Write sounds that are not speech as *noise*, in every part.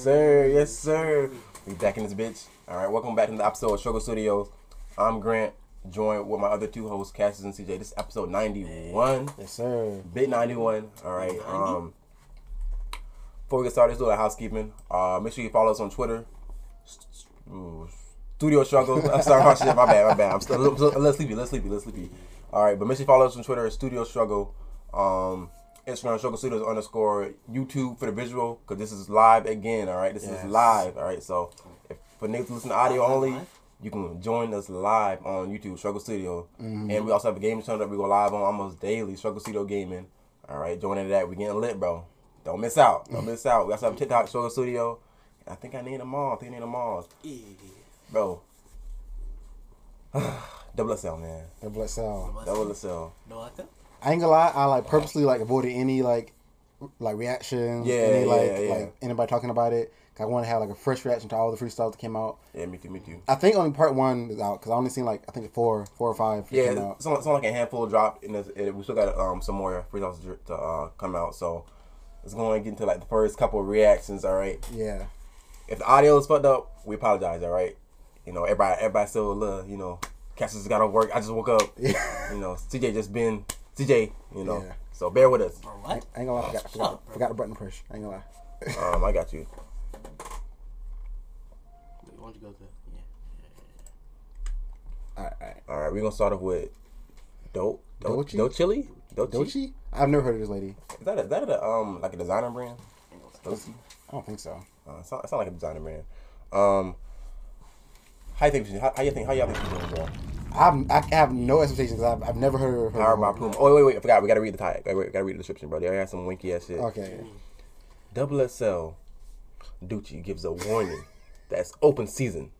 sir. Yes, sir. We back in this bitch. All right, welcome back to the episode of Struggle Studios. I'm Grant, joined with my other two hosts, Cassius and CJ. This is episode 91. Yes, sir. Bit 91. All right. Um, before we get started, let's do a housekeeping. Uh, make sure you follow us on Twitter. Ooh, Studio Struggle. I'm sorry, my shit. My bad. My bad. I'm still a little, a little sleepy. A little sleepy. A little sleepy. All right, but make sure you follow us on Twitter. Studio Struggle. Um, Instagram Struggle Studios underscore YouTube for the visual because this is live again. All right, this Yes. is live. All right, so if for niggas who listen to audio only, you can join us live on YouTube Struggle Studio, mm-hmm. and we also have a gaming channel that we go live on almost daily. Struggle Studio Gaming. All right, join into that. We getting lit, bro. Don't miss out. Don't miss out. We also have TikTok Struggle Studio. I think I need them all. I think I need them all, bro. *sighs* Double XL, man. Double blood cell. Double XL. No, I think. I ain't gonna lie. I like purposely like avoided any like like reactions. Yeah, any, yeah, like yeah. like anybody talking about it. I want to have like a fresh reaction to all the freestyles that came out. Yeah, me too, me too. I think only part one is out because I only seen like I think four, four or five. Yeah, it's only, like a handful dropped, and, we still got um some more freestyles to, to uh, come out. So it's going to get into like the first couple of reactions. All right, yeah. if the audio is fucked up, we apologize. All right, you know everybody, everybody still a little, you know, Cassius got to work. I just woke up. Yeah. *laughs* You know, CJ just been CJ. You know, Yeah. so bear with us. Bro, I what? ain't gonna lie. I forgot, I forgot, forgot the button push. I ain't gonna lie. Um, I got you. Why don't you go to? Yeah. All right, all right. All right, we're gonna start off with Dope. Dope, Dolce? Dope Chili. Dope Dochi? I've never heard of this lady. Is that a, is that a, um like a designer brand? Dochi. I don't think so. Uh, it's, not, it's not like a designer brand. Um, how you think? How, how you think? How y'all think she's doing, bro? I've, I have no expectations. I've, I've never heard of her. Power by Puma. Oh wait, wait, I forgot. We gotta read the tag. Wait, wait, we gotta read the description, bro. They already have some winky ass shit. Okay. Double XL, Doechii gives a warning that's open season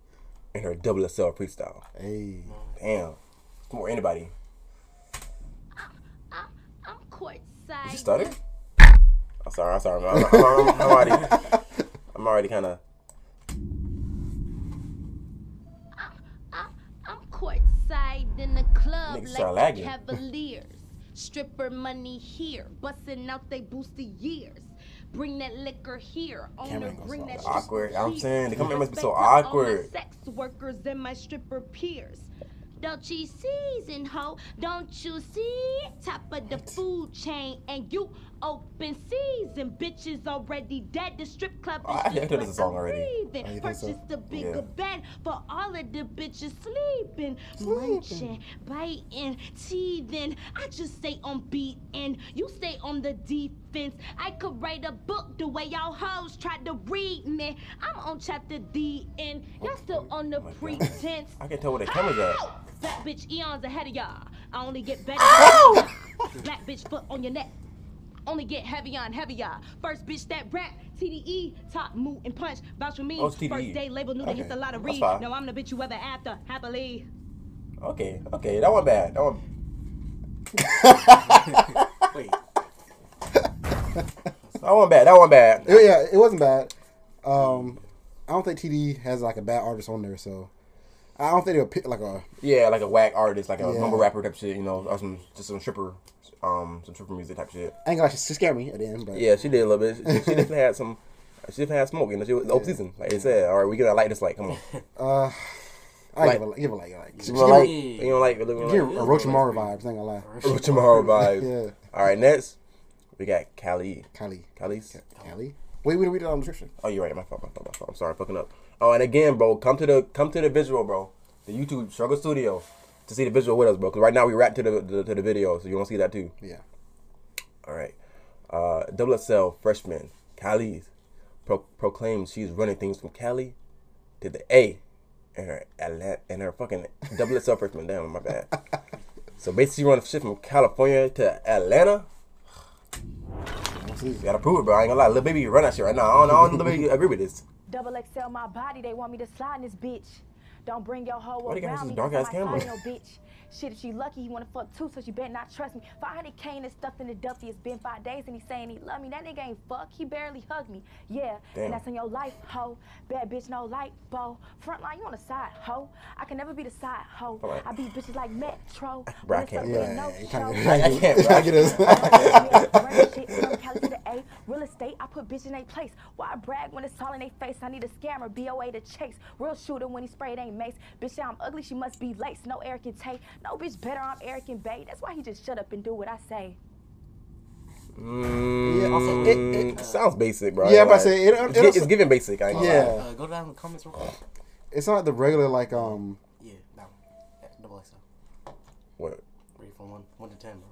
in her Double XL freestyle. Hey. Damn, it's more anybody. I'm courtside. Did you stutter? *laughs* I'm sorry. I'm sorry. I'm, I'm, I'm, I'm already. I'm already kind of. I'm courtside in the club Niggas like start the lagging. Cavaliers. Stripper money here, busting out they booster years. Bring that liquor here. Owner, bring that awkward. I'm saying, the camera must be so Respect all my awkward. Sex workers and my stripper peers. Dolce season, ho, don't you see? Top of the food chain, and you open season. Bitches already dead. The strip club is Oh, I heard just this song I'm already. breathing. Oh, you think so? Purchase the bigger Yeah. bed for all of the bitches sleeping, munching, biting, teething. I just stay on beat and You stay on the defense. I could write a book the way y'all hoes tried to read me. I'm on chapter D and y'all oh, still on the Oh pretense. I can tell where the camera's at. Fat bitch eons ahead of y'all. I only get better. Black bitch foot on your neck. Only get heavy on heavier. First bitch that rap, TDE, top move and punch. Vouch for me. Oh, TDE. First day label knew to hit Okay, the lottery. that's fine. Now I'm the bitch you ever after, happily. Okay, okay, that one bad. That one. *laughs* Wait. That one bad. That one bad. It- yeah, it wasn't bad. Um, I don't think TD has like a bad artist on there, so I don't think they'll pick like a. Yeah, like a whack artist, like a Yeah. mumble rapper type shit. You know, or some just some stripper, um, some stripper music type shit. I ain't gonna lie, she, she scared me at the end, but Yeah, she did a little bit. She, she definitely had some. She definitely had smoke. You know, she was open season. Like they said, all right, we gonna light this light. Come on. uh, I Like- give it give it like like You give, like? it- You don't like? You don't give like? a Orochimaru vibes. Ain't gonna lie. Tomorrow vibes. Yeah, All right, next we got Kali. Kylie, Kali's. Kylie. Wait, we read it on the description. Oh, you're right. My fault. My fault. My fault. I'm sorry. Fucking up. Oh, and again, bro, come to the come to the visual, bro. The YouTube Struggle Studio to see the visual with us, bro. Because right now we rap to the, the to the video, so you want to see that too. Yeah. All right. Uh, Double XL freshman Kali pro- proclaims she's running things from Cali to the A, and her Atla- and her fucking Double XL freshman. Damn, my bad. so basically, she running shit from California to Atlanta. You gotta prove it, bro. I ain't gonna lie. Lil Baby run that shit right now. I don't, I don't know, Lil Baby agree with this. Double XL my body, they want me to slide in this bitch. Don't bring your hoe Why they got around this me, dark 'cause ass I might camera? find your bitch. Shit, if she lucky, he wanna fuck too, so she better not trust me. 500k and stuffed in the Duffy. It's been five days and he saying he love me. That nigga ain't fuck. He barely hugged me. Yeah, Damn. and that's in your life, hoe. Bad bitch, no light, bo. Frontline, you on the side, hoe. I can never be the side, hoe. Alright. I beat bitches like Metro. Bro, I can't. Yeah, no yeah, you kinda- *laughs* I can't. I get this. *laughs* *laughs* Run shit from Cali to the A. Real estate, I put bitch in a place. Why I brag when it's all in their face? I need a scammer, BOA to chase. Real shooter when he sprayed ain't mace. Bitch, yeah, I'm ugly, she must be lace. No Eric and Tay. No bitch better, I'm Eric and Bay. That's why he just shut up and do what I say. Mm, also, it- it- sounds basic, bro. Yeah, I'm about to say, it- it's, it gi- also- it's giving basic. I ain't Yeah. Uh, go down in the comments real quick. It's not the regular like um. Yeah, that one. Yeah, double XL. What? Rate from one, one to ten, bro.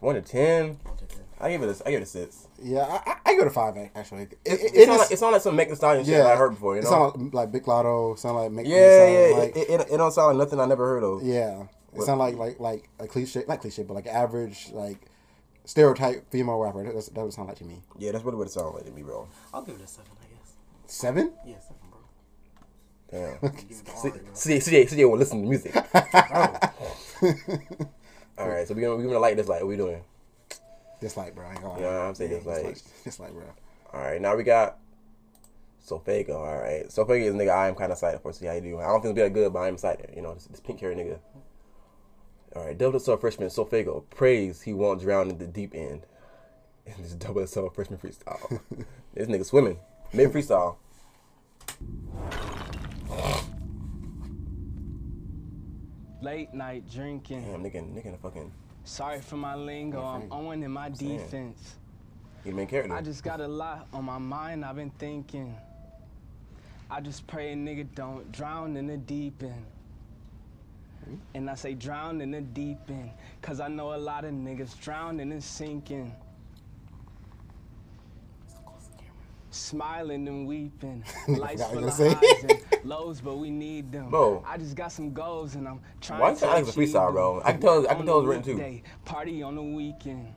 One to ten. One to ten. I give it a, I give it a six. Yeah, I, I, I give it a five actually. It, it, It, it it, sound is- like, it sound like some Megan Thee Stallion shit yeah, that I heard before. You it know? sound like, like Big Latto. Sound like make yeah, sound yeah. Like, it, it, it don't sound like nothing I never heard of. yeah, it What- sound like like like a cliche, not cliche, but like average like stereotype female rapper. That's, that would sound like to me. Yeah, that's really what it sounds like to me, bro. I'll give it a seven, I guess. Seven? Yeah, seven, bro. Damn. Give it the C- R, bro. CJ, CJ, CJ won't listen to music. *laughs* All right, so we're gonna we're gonna like this. Like, what we doing? This Dislike, bro. I ain't gonna lie. Yeah, I'm saying dislike. Dislike, dislike, bro. All right, now we got SoFaygo. All right, SoFaygo is a nigga I am kind of excited for. See how you do. I don't think it's gonna be that good, but I'm excited. You know, this, this pink hair nigga. All right, double XL freshman SoFaygo praise he won't drown in the deep end. *laughs* In this double XL freshman freestyle, *laughs* this nigga swimming mid freestyle. Late night drinking. Damn, nigga, nigga, in the fucking Sorry for my lingo. I'm owing in my saying. defense. he the main character. I just got a lot on my mind. I've been thinking. I just pray a nigga don't drown in the deep end. And I say drown in the deep end. Cause I know a lot of niggas drowning and sinking. Smiling and weeping. *laughs* Lights full of highs and *laughs* lows, but we need them. Bro. I just got some goals and I'm trying Why to sound like it's a achieve freestyle, them. bro? I can tell- I can tell it's written too. Party on the weekend.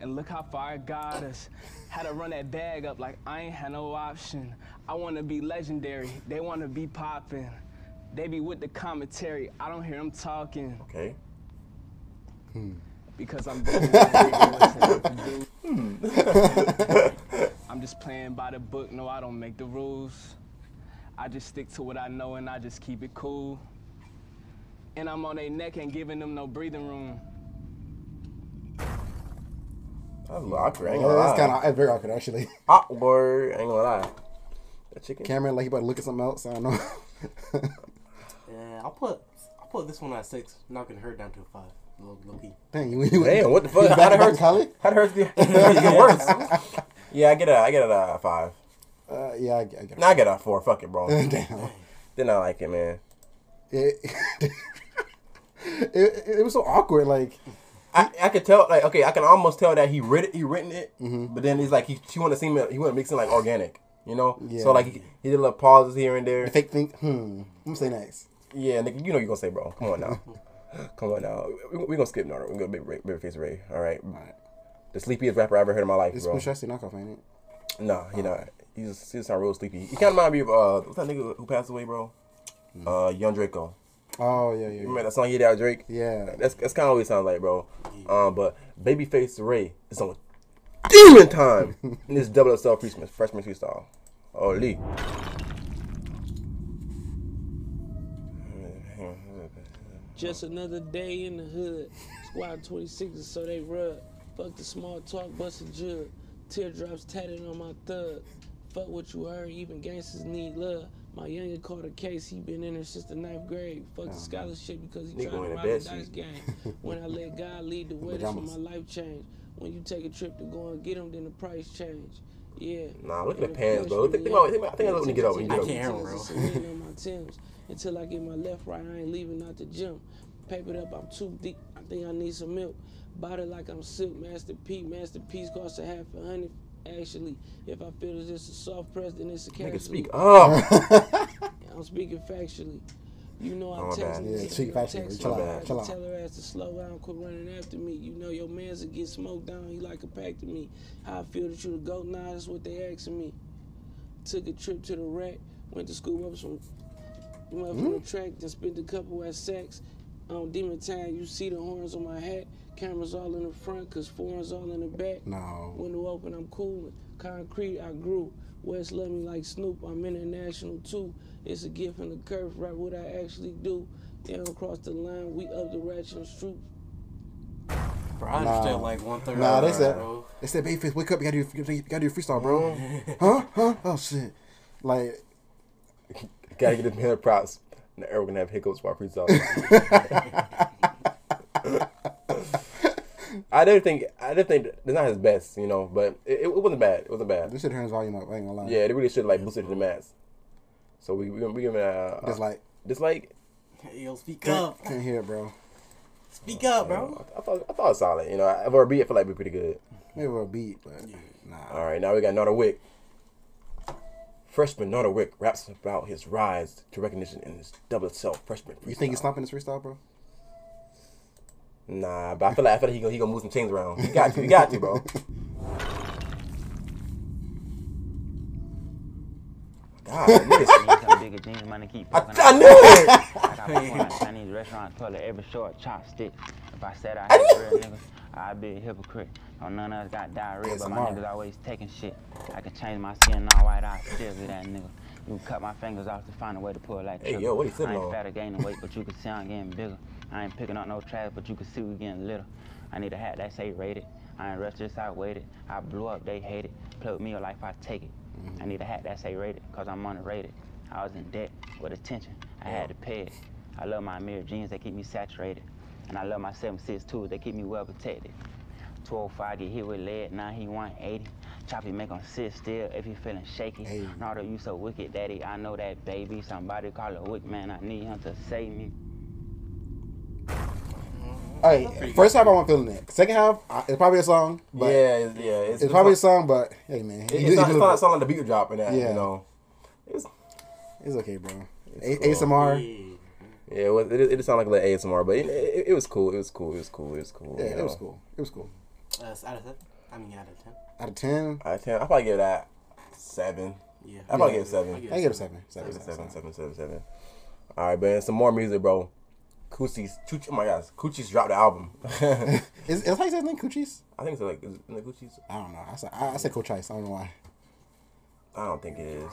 And look how far it got us. Had to run that bag up like I ain't had no option. I wanna be legendary. They wanna be popping. They be with the commentary. I don't hear them talking okay. Hmm. because I'm doing what they want to do. *laughs* Hmm. *laughs* I'm just playing by the book. No, I don't make the rules. I just stick to what I know and I just keep it cool. And I'm on their neck and giving them no breathing room. That's a little awkward. I ain't Yeah, gonna that's kind of it's very awkward actually. *laughs* awkward. I ain't gonna lie. That chicken. Cameron, like he about to look at something else. I don't know. Yeah, I'll put I'll put this one at six, knocking her down to a five. Low, low key. Dang, you, you Damn, what the fuck? Back- How did back hurt? to Holly? *laughs* How did hurt? get worse. *laughs* yeah, I get a, I get a uh, five. Uh, yeah, I, I get it. Nah, I get a four. Fuck it, bro. *laughs* Damn. Then I like it, man. It, it, it, was so awkward. Like, I, I could tell, like, okay, I can almost tell that he writ he written it, but then he's like, he, he want to seem, he want to mix it like organic, you know? Yeah. So like, he, he did a little pauses here and there. the fake think, hmm, I'm gonna say next. Yeah, nigga, you know you're gonna say, bro. Come on now. *laughs* Come on now. We, we gonna skip Naruto. We're gonna baby, Babyface Ray. All right. Alright. The sleepiest rapper I ever heard in my life, It's bro. Push Rusty knockoff, ain't it? No, he not. He's he sound real sleepy. He kind of remind me of uh, what's that nigga who passed away, bro? Uh, Young Draco. Oh yeah, yeah, Remember yeah. that song he did out Drake? Yeah. That's that's kind of what it sounds like, bro. Um, but Babyface Ray is on demon time *laughs* in this double XL freshman freshman freestyle. Oh, Just another day in the hood. Squad 26 so they rub. Fuck the small talk, bust a jug. Teardrops tatted on my thug. Fuck what you heard, even gangsters need love. My younger caught a case, he been in there since the ninth grade. Fuck the scholarship because he Nigga trying to ride the dice game. When I let *laughs* God lead the way, that's when my life changed. When you take a trip to go and get him, then the price change. Yeah. Nah, look at the pants, bro. me Think- think about- think about- I think I let me get up when you get I can't hear him, bro. It's *laughs* a win on my Timbs. Until I get my left right, I ain't leaving out the gym. Papered up, I'm too deep. I think I need some milk. Bought it like I'm silk, Master P. Master Piece costs a half a hundred. Actually, if I feel it's just a soft press, then it's a Nigga, casualty. speak up. *laughs* I'm speaking factually. You know I'm my texting. Yeah, her, speak I'm texting Chill her. out, I had to chill out. Tell her ass to slow down, quit running after me. You know your man's to get smoked down. He like a pack to me. How I feel that you the goat now, that's what they asking me. Took a trip to the rack, went to school up some went up from the hmm? track, then spent a couple at sex. On Demon Time, you see the horns on my hat. Cameras all in the front, cause foreign's all in the back. No. Window open, I'm cool. Concrete, I grew. West love me like Snoop, I'm international too. It's a gift and a curse, right? What I actually do. They don't cross the line, we up the ratchet and troop. Bro, I Nah. understand like one third. Nah, they of it, said bro. they said Babyface, wake up, you gotta do you gotta do a freestyle, bro. *laughs* huh? Huh? Oh shit. Like *laughs* Gotta get this man props. Now Errol gonna have hiccups while freestyle. *laughs* I didn't think I didn't think it's not his best, you know, but it, it wasn't bad. It wasn't bad. this shit turns volume up, I ain't gonna lie. Yeah, it really should like boost it to the max. So we we gonna we give it a Just like dislike. Yo, speak can't, up. can't hear it, bro. Speak up, bro. I thought I thought it was solid. You know, I- for a beat, I feel like we're pretty good. Maybe a beat, but nah. All right, now we got Nardo Wick. Freshman Nardo Wick raps about his rise to recognition in his double self freshman. You think he's freestyle. slumping this freestyle, bro? Nah, but I feel like I feel like he gonna he gonna move some chains around. He got to, he got to, bro. *laughs* God, niggas, Need some bigger jeans, money keep I, I knew it. I got *laughs* my Chinese restaurant toilet, every short chopstick. If I said I had real niggas, I'd be a hypocrite. Oh, none of us got diarrhea, but my niggas always taking shit. I can change my skin all white, I still be that nigga. You cut my fingers off to find a way to pull like Hey, yo, what he I ain't on? fat or gaining weight, but you can see I'm getting bigger. I ain't picking up no trash, but you can see we getting little. I need a hat that say rated. I ain't rushed just I waited. I blew up, they hate it. With me or life, I take it. I need a hat that say rated, cause I'm underrated. I was in debt with attention. I had to pay it. I love my mirror jeans, they keep me saturated. And I love my 762s, they keep me well protected. 205 get hit with lead, now he 180. Choppy make him sit still if he feeling shaky. Hey. Nardo, you so wicked, daddy. I know that baby. Somebody call a wick man. I need him to save me. Hey, first half I wasn't feeling it. Second half, I- it's probably a song, but yeah, it's, yeah, it's, it's probably a song. But hey, man, It, he- it's he not, it's delivered. not, it's not like the beat would drop in that, Yeah. you know. It's, It's okay, bro. It's A- cool. ASMR. yeah, it, was, it, it sounded like a little ASMR, but it, it, it was cool. It was cool. It was cool. It was cool. Yeah, you it was cool. It was cool. Uh, it's out of ten. I mean, out of ten. Out of ten, I ten. I probably give that seven. Yeah. I probably Yeah. give it seven. I give I give it a seven. Seven, Seven, seven, seven, seven. seven, seven, seven. All right, man. Some more music, bro. Coochie's, Coochie, oh my gosh, Coochie's dropped the album. I *laughs* Is, is how you say his name? Coochies? I think it's like, is it the Coochie's? I don't know. I said I, I said Coach Ice. I don't know why. I don't think it is.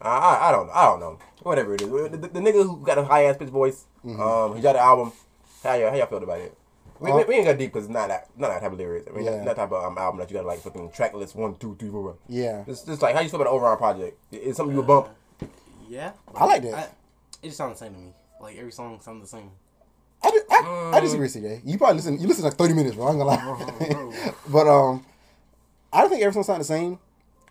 I, I, I don't I don't know. Whatever it is. The, the, the nigga who got a high ass pitch voice, um, he got the album. How y'all, how y'all feel about it? We, we, Uh, we ain't got deep because it's not that not that type of lyrics. I mean, Yeah. not that type of um, album that you got like fucking track list one, two, three, four. Yeah. It's just like how you feel about the overall project. It's something you would bump. Yeah. I like that. I, it just sounds the same to me. Like every song sounds the same. I, I, I disagree, CJ. You probably listen. You listen like thirty minutes, bro. I'm gonna lie. *laughs* *laughs* but um, I don't think every song sound the same.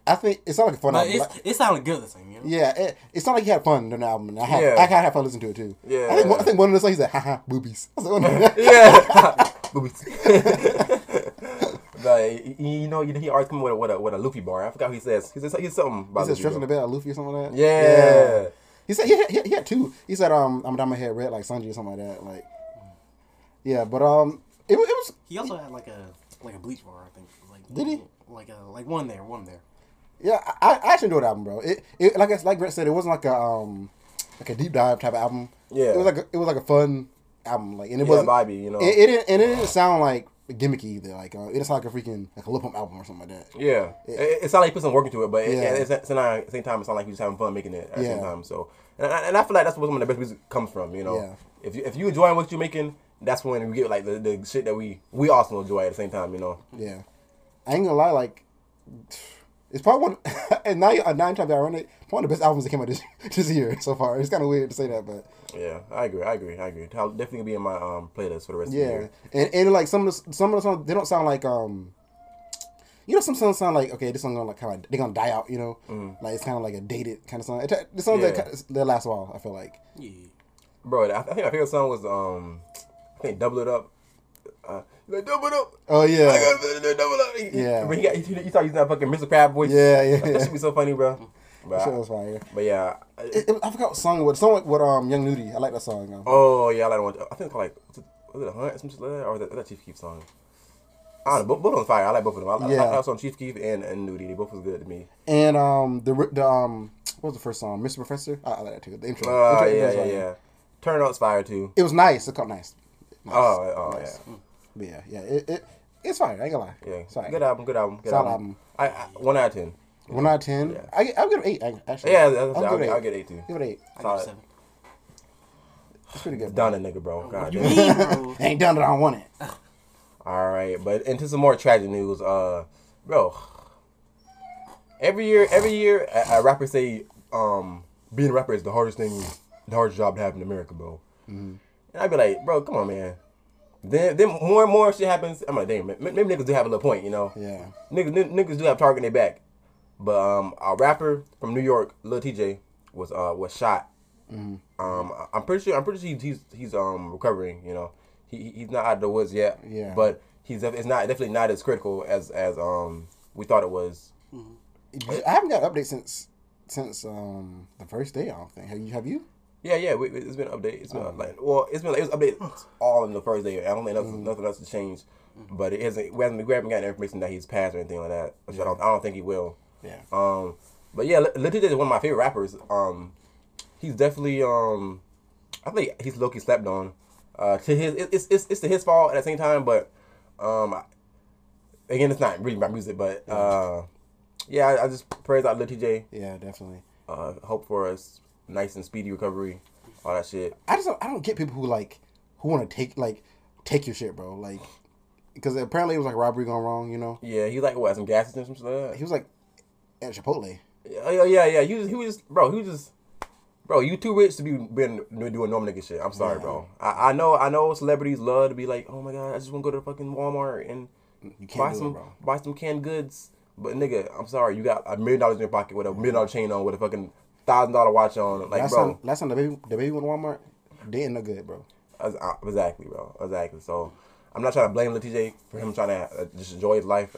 I think it sounded like a fun But album. it's, Like- it sounded good the same, you know? yeah, it, it's not like he had fun during the album. I had, Yeah. I kind of had fun listening to it too. Yeah. I think, one- I think one of the songs he said, "haha, boobies." *laughs* I was like, oh, Yeah. Boobies. Like, you you know, he always come with a, with a with a Luffy bar. I forgot what he says. He says he's something about said Luffy, stress in the bro. bed, Luffy or something like that. Yeah. He said he had, he had, he had two. He said um I'm down my head red like Sanji or something like that. Like yeah, but um it, wa- it was He also had like a like a bleach bar, I think. Like Did he? Like a like one there, one there. yeah I, I actually enjoyed the album, bro. It, it like I, like Brett said, it wasn't like a um like a deep dive type of album. Yeah. it was like a, it was like a fun album. Like and it Yeah, wasn't vibey, you know. It, it didn't and it didn't sound like gimmicky either. Like uh, it didn't like a freaking like a lip pump album or something like that. Yeah, it, it sounds like he put some work into it, but it, Yeah. it's, it's not, at the same time, it sounds like he's just having fun making it at the Yeah. same time. So, and I, and I feel like that's where some of the best music comes from. You know, Yeah. if you if you enjoying what you're making, that's when we get like the, the shit that we we also enjoy at the same time. You know, Yeah, I ain't gonna lie. Like, it's probably one. *laughs* and now uh, nine times ironic. One of the best albums that came out this *laughs* this year so far. It's kind of weird to say that, but yeah, I agree, I agree, I agree. I'll definitely be in my um playlist for the rest of the yeah. year. And and like some of the some of the songs they don't sound like um. You know, some songs sound like okay, this song gonna like kind of they're gonna die out. You know, like it's kind of like a dated kind of song. It, the songs that Yeah. kinda- they last a while. I feel like. Yeah. Bro, I, I think my favorite song was um, I think Double It Up. Uh, like double it up. Oh I yeah, got double up. Yeah. But he got, you, you thought using that fucking Mr. Crab voice. yeah, yeah. That should be so funny, bro. *laughs* But, That I- was fire. but yeah. It, it, I forgot what song it was. Song with, with um Young Nudy. I like that song. Um, Oh yeah, I like one. I think it's called like was it, was it a hunt some shit like that, or that, that Chief Keef song? I don't know. Both, both on fire. I like both of them. I, Yeah. I, I, was on Chief Keef and and Nudy. They both was good to me. And um the the um what was the first song? Mr. Professor. I, I like that too. The intro. Oh intro- yeah, intro yeah, yeah. Turn Up's fire too. It was nice. It caught nice. Nice. Oh, oh Nice. yeah, But yeah, yeah. It, it it's fine. I ain't gonna lie. yeah. It's fine. Good album. Good album. Good Solid album. album. I, I one out of ten. One out of ten. Yeah. I I'll give it eight. Actually. Yeah, that's, I'll, I'll, give it I'll eight. get eight too. Give it eight. I give Solid. it seven. It's pretty good. Done it, nigga, bro. God You damn. mean, bro? *laughs* Ain't done it. I don't want it. All right, but into some more tragic news. Uh, bro, every year, every year, a, a rapper say, um, being a rapper is the hardest thing, the hardest job to have in America, bro. And I'd be like, bro, come on, man. Then, then more and more shit happens. I'm like, damn, maybe niggas do have a little point, you know? Yeah. Niggas, n- niggas do have target in their back. But um, a rapper from New York, Lil Tjay, was uh was shot. Um, I'm pretty sure I'm pretty sure he's he's, um recovering. You know, he he- he's not out of the woods yet. Yeah. But he's it's not definitely not as critical as as um we thought it was. I haven't got an update since since um the first day. I don't think. Have you? Have you? Yeah, yeah, we, it's been updated. It's been like well, it's been like it was updated all in the first day. I don't think nothing, nothing else has changed. But it hasn't. We haven't, we haven't gotten information that he's passed or anything like that. Which I don't. I don't think he will. Yeah. Um, but yeah, Lil is one of my favorite rappers. Um, he's definitely um, I think he's low key slept on. Uh, to his, it- it's it's it's to his fault at the same time, but um, again, it's not really about music, but uh, yeah, I, I just praise out Lil Tjay. Yeah, definitely. Uh, hope for a s- nice and speedy recovery, all that shit. I just don't, I don't get people who like who want to take like take your shit, bro. Like because apparently it was like robbery gone wrong. You know, Yeah, he like what some gas and some stuff. he was like at Chipotle. Yeah, yeah, yeah, yeah. He was, he was, bro. He was just, bro. You too rich to be being doing normal nigga shit. I'm sorry, bro. I, I know, I know. Celebrities love to be like, oh my god, I just want to go to the fucking Walmart and buy some, it, buy some canned goods. But nigga, I'm sorry, you got a million dollars in your pocket with a million dollar chain on, with a fucking thousand dollar watch on. Like, last bro, time, last time the baby the baby went to Walmart, they ain't no good, bro. Uh, Exactly, bro. Exactly. So I'm not trying to blame Lil Tjay for him trying to uh, just enjoy his life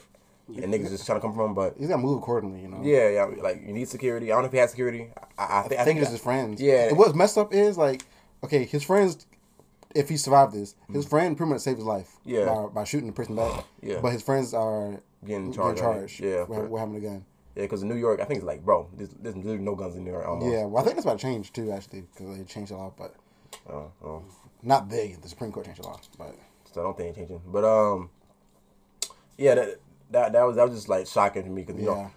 and niggas just trying to come from him, but He's gotta move accordingly, you know. yeah, yeah, like you need security. I don't know if he has security. I, I, I thi- think, it's his friends. Yeah. And what's messed up is like, okay, his friends. If he survived this, his friend pretty much saved his life. Yeah. By, by shooting the person back. Yeah. But his friends are Getting getting charged. charged. Yeah. For having a gun. Yeah, because in New York, I think it's like, bro, there's, there's literally no guns in New York. Almost. Yeah. Well, I think that's about to change too, actually, because they changed a lot, but Oh, oh. not they. The Supreme Court changed a lot, but So I don't think it's changing. But um, yeah, that that that was that was just like shocking to me because you know,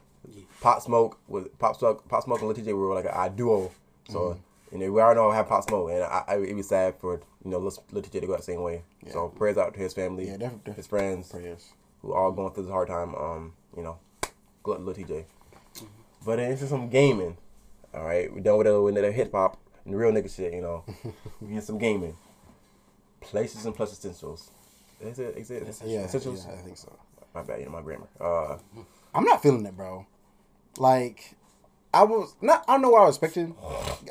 Pop Smoke was Pop Smoke, Pop Smoke and Lil Tjay were like a, a duo. So Mm-hmm. you know, we already know I have Pop Smoke, and I, I it was sad for you know Lil Lil Tjay to go that same way. So prayers out to his family, Yeah, def- def- his friends, prayers. who all going through this hard time. Um, you know, good Lil Tjay. But then into some gaming. All right, we done with the, with the hip hop and the real nigga shit. You know, *laughs* we get some gaming. Places and Plus essentials. Is it? Is it Yeah, essentials? yeah, I think so. My bad, you know my grammar. Uh, I'm not feeling it, bro. Like, I was not. I don't know what I was expecting.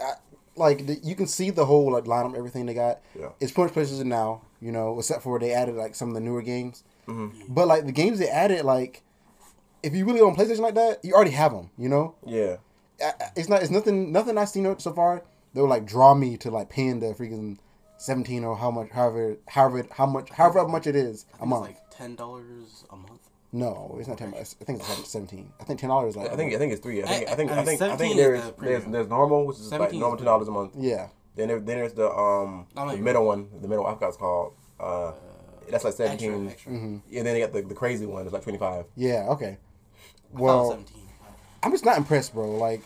I, like, the, you can see the whole like lineup, everything they got. Yeah. It's pretty much PlayStation now, you know, except for they added like some of the newer games. Mm-hmm. But like the games they added, like, if you really on PlayStation like that, you already have them. You know, yeah, I- I- it's not. It's nothing. Nothing I've seen so far. They will like draw me to like paying the freaking seventeen or how much, however, however, how much, however much it is I a think month. it's like ten dollars a month. no, it's not ten. I think it's seventeen. I think ten dollars. Like I think I think it's three. I think I, I- think I I think I 17 think is there's the there's there's normal, which is like normal ten dollars a month. yeah. Then there, then there's the um I know the you're middle one, the middle I forgot what it's called. Uh, that's like seventeen. Extra, extra. And then they got the, the crazy one. It's like twenty five. Yeah, okay. I thought it was Well, seventeen. I'm just not impressed, bro. Like,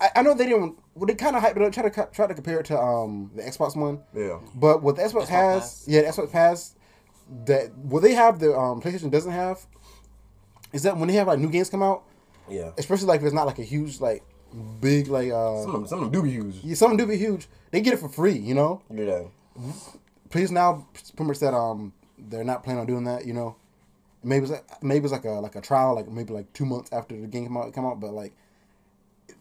I, I know they didn't. Well, they kind of hyped it up, try to co- try to compare it to um the Xbox One, Yeah. but what the Xbox, Xbox has, Pass. yeah, the Xbox Pass, that what they have the um PlayStation doesn't have, is that when they have like new games come out, Yeah. especially like if it's not like a huge like big like uh Some of them, some of them do be huge. yeah, some do be huge, they get it for free, you know. You know that. Please now pretty much said um they're not planning on doing that, you know. Maybe it's like, maybe it's like a like a trial, like maybe like two months after the game come out, come out. But like,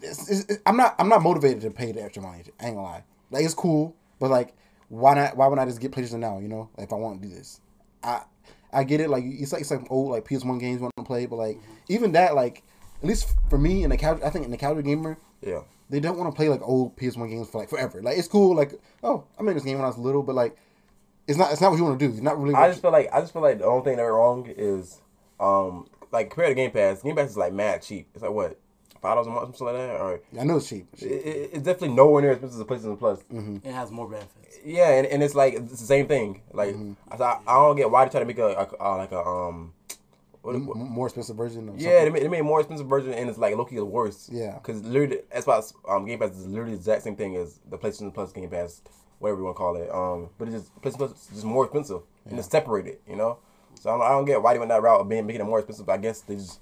it's, it's, it- I'm not I'm not motivated to pay the extra money. I ain't gonna lie. Like it's cool, but like, why not? Why would I just get PlayStation now? You know, if I want to do this, I I get it. Like it's like it's like old like PS1 games want to play, but like mm-hmm. even that like at least for me in the casual, I think in the casual gamer, Yeah. they don't want to play like old PS1 games for like forever. Like it's cool. Like oh, I made this game when I was little, but like it's not. It's not what you want to do. It's not really. I What just feel like I just feel like the only thing that went wrong is um like compared to Game Pass, Game Pass is like mad cheap. It's like what five dollars a month, or something like that. Or I know it's cheap. it, it- it's definitely nowhere near as expensive as the PlayStation Plus. It has more benefits. Yeah, and, and it's like it's the same thing. Like I, I, I don't get why they try to make a, a, a like a um. What, what- more expensive version. Of yeah, something. they made, they made a more expensive version, and it's like Loki is worse. Yeah. because literally that's why um Game Pass is literally the exact same thing as the PlayStation Plus Game Pass, whatever you want to call it. Um, but it's just is just more expensive and it's separated. You know, So I don't, I don't get why they went that route of being making it more expensive. I guess they're just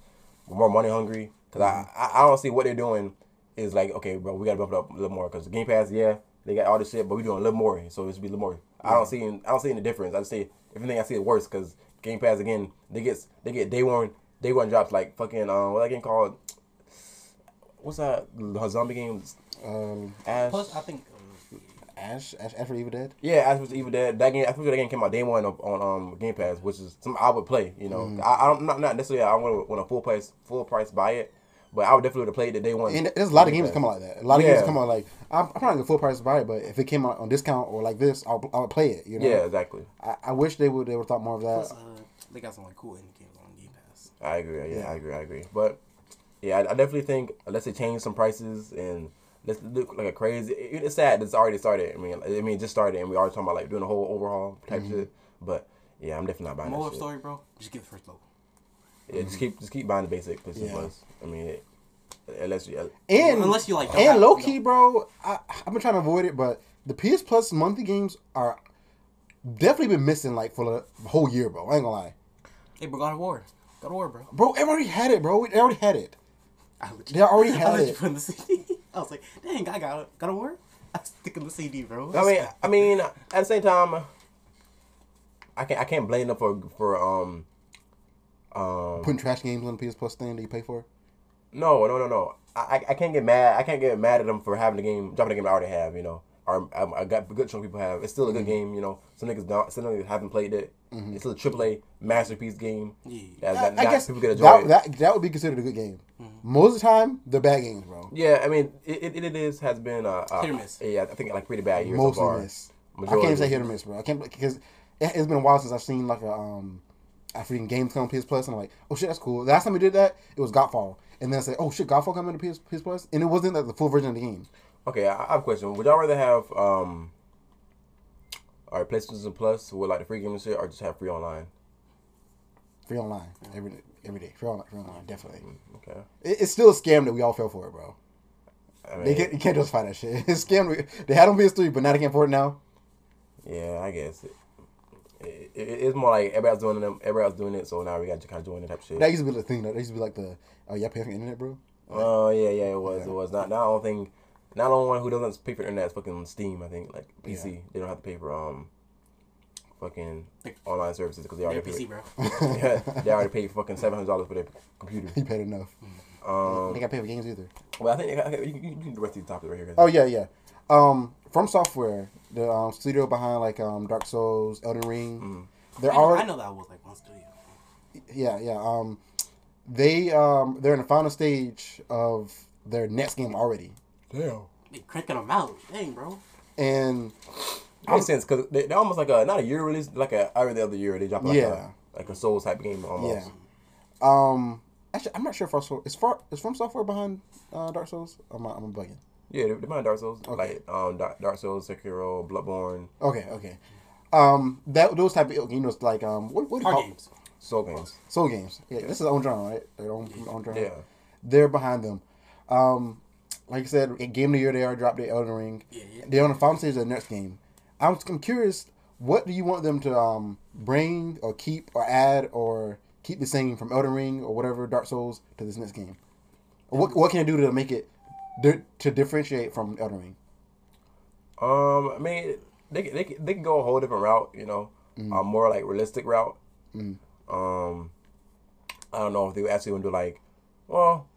were more money hungry. because I, I I don't see what they're doing is like okay, bro, we gotta bump it up a little more because Game Pass, yeah, they got all this shit, but we doing a little more, so it should be a little more. I don't see I don't see any difference. I just see if anything I see it worse because Game Pass again they get they get day one day one drops like fucking um what that game called. What's that the zombie game? Um, Ash. Plus, I think Ash, Ash, Ash for Evil Dead. Yeah, Ash vs Evil Dead. That game, I think that game came out day one on, on um Game Pass, which is something I would play. You know, Mm-hmm. I, I don't not, not necessarily I want to want a full price full price buy it, but I would definitely would have played the day one. And there's a lot of games Pass. come out like that. A lot of games come out like I'm, I'm probably gonna full price buy it, but if it came out on discount or like this, I'll I'll play it. You know. Yeah, exactly. I, I wish they would they would thought more of plus, that. uh, they got some like cool indie games on Game Pass. I agree. Yeah, Yeah. I agree. I agree. But yeah, I, I definitely think unless they change some prices and let's look like a crazy. it- It's sad. that It's already started. I mean, I mean, it just started, and we already talking about like doing a whole overhaul type Mm-hmm. shit. But yeah, I'm definitely not buying Moral that shit. story, bro. Just get the first level. Yeah, just keep just keep buying the basic PlayStation Mm-hmm. Yeah. Plus. I mean, it, unless you. And Unless you like and low key, bro. I I've been trying to avoid it, but the PS Plus monthly games are definitely been missing like for the whole year, bro. I ain't gonna lie, Hey, bro, God of War. God of War, bro. bro. Everybody had it, bro. They already had it. I They already *laughs* I had let you it. *laughs* put in the CD. I was like, dang, I got it. God of War. I stick in the CD, bro. I mean, I mean, at the same time, I can't I can't blame them for for um um Putting trash games on the PS Plus thing that you pay for. no no no no I I- I can't get mad I can't get mad at them for having the game dropping the game I already have you know or I, I got a good chunk of people have it's still a good game you know some niggas don't some niggas haven't played it it's still a AAA masterpiece game Yeah. that, I, that, I guess people enjoy that, that that would be considered a good game. Most of the time, they're bad games, bro. yeah I mean it, it, it is has been a, a Hit or miss. yeah I think like pretty bad year Mostly so far miss. I can't even say hit or miss, bro. I can't because it, it's been a while since I've seen like a um a freaking game come on PS Plus, and I'm like, oh shit, that's cool. The last time we did that, it was Godfall, and then I said, oh shit, Godfall coming to PS, PS Plus, and it wasn't like the full version of the game. okay I, I have a question would y'all rather have um all right PlayStation Plus with like the free game and shit or just have free online Free online every every day. Free online, free online, definitely. Mm, okay It, it's still a scam that we all fell for it, bro. I mean, They can't, you can't justify that shit. *laughs* It's scam. They had on PS3, but now they can't afford it now. Yeah, I guess it, it, it, it's more like everybody's doing them. Everybody's doing it, so now we got to kind of join the type of shit. That used to be the thing. That used to be like the oh yeah, pay for internet, bro. Oh yeah, yeah, it was. It was not. Not the only thing. Not the only one who doesn't pay for internet is fucking Steam. I think like PC. Yeah. They don't have to pay for um, fucking online services because they Yeah, already PC, paid. bro. *laughs* yeah, they already paid fucking seven hundred dollars for their computer. He paid enough. Um, They got to pay for games either. well, I think I think you, you, you can do the rest of the right here. Oh yeah, yeah. Um, FromSoftware, the um, studio behind like um, Dark Souls, Elden Ring, they're I know, already I know that was like one studio. yeah, yeah. Um, they um, they're in the final stage of their next game already, Damn. They cranking them out. Dang, bro. and Makes sense because they, they're almost like a not a year release, like a every the other year they drop like Yeah. a like a Souls type game almost. yeah. Um, actually, I'm not sure if also is far is FromSoftware behind uh, Dark Souls. I'm I'm bugging. Yeah, they're behind Dark Souls. Okay. Like um, Dark, Dark Souls, Sekiro, Bloodborne, Okay, okay. Um, that those type of games like um, what what do you Hard call games. Soul games. Soul games. Yeah, this is own genre, right? Their own own genre. Yeah. They're behind them. Um, like I said, a game of the year they already dropped the Elden Ring. Yeah, yeah. They're on the final stage of the next game. I'm, I'm curious, what do you want them to um bring or keep or add or keep the same from Elden Ring or whatever Dark Souls to this next game? Or What what can I do to make it di- to differentiate from Elden Ring? Um, I mean, they they can- they can go a whole different route. You know, Mm-hmm. a more like realistic route. Um, I don't know if they actually want to do like, well,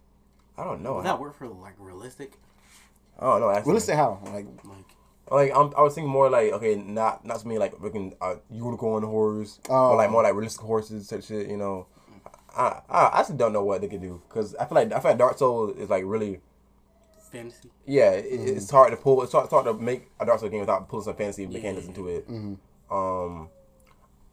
I don't know. Would that work for like realistic? I don't know. Actually, Realistic how? Like Like, Like I'm, I was thinking more like okay, not not to me like freaking uh, unicorn horrors Oh. or like more like realistic horses such shit. You know, I I I actually don't know what they can do because I feel like I feel like Dark Souls is like really fantasy. yeah it, Mm-hmm. it's hard to pull it's hard, it's hard to make a Dark Souls game without pulling some fancy mechanics into it. Mm-hmm. Um,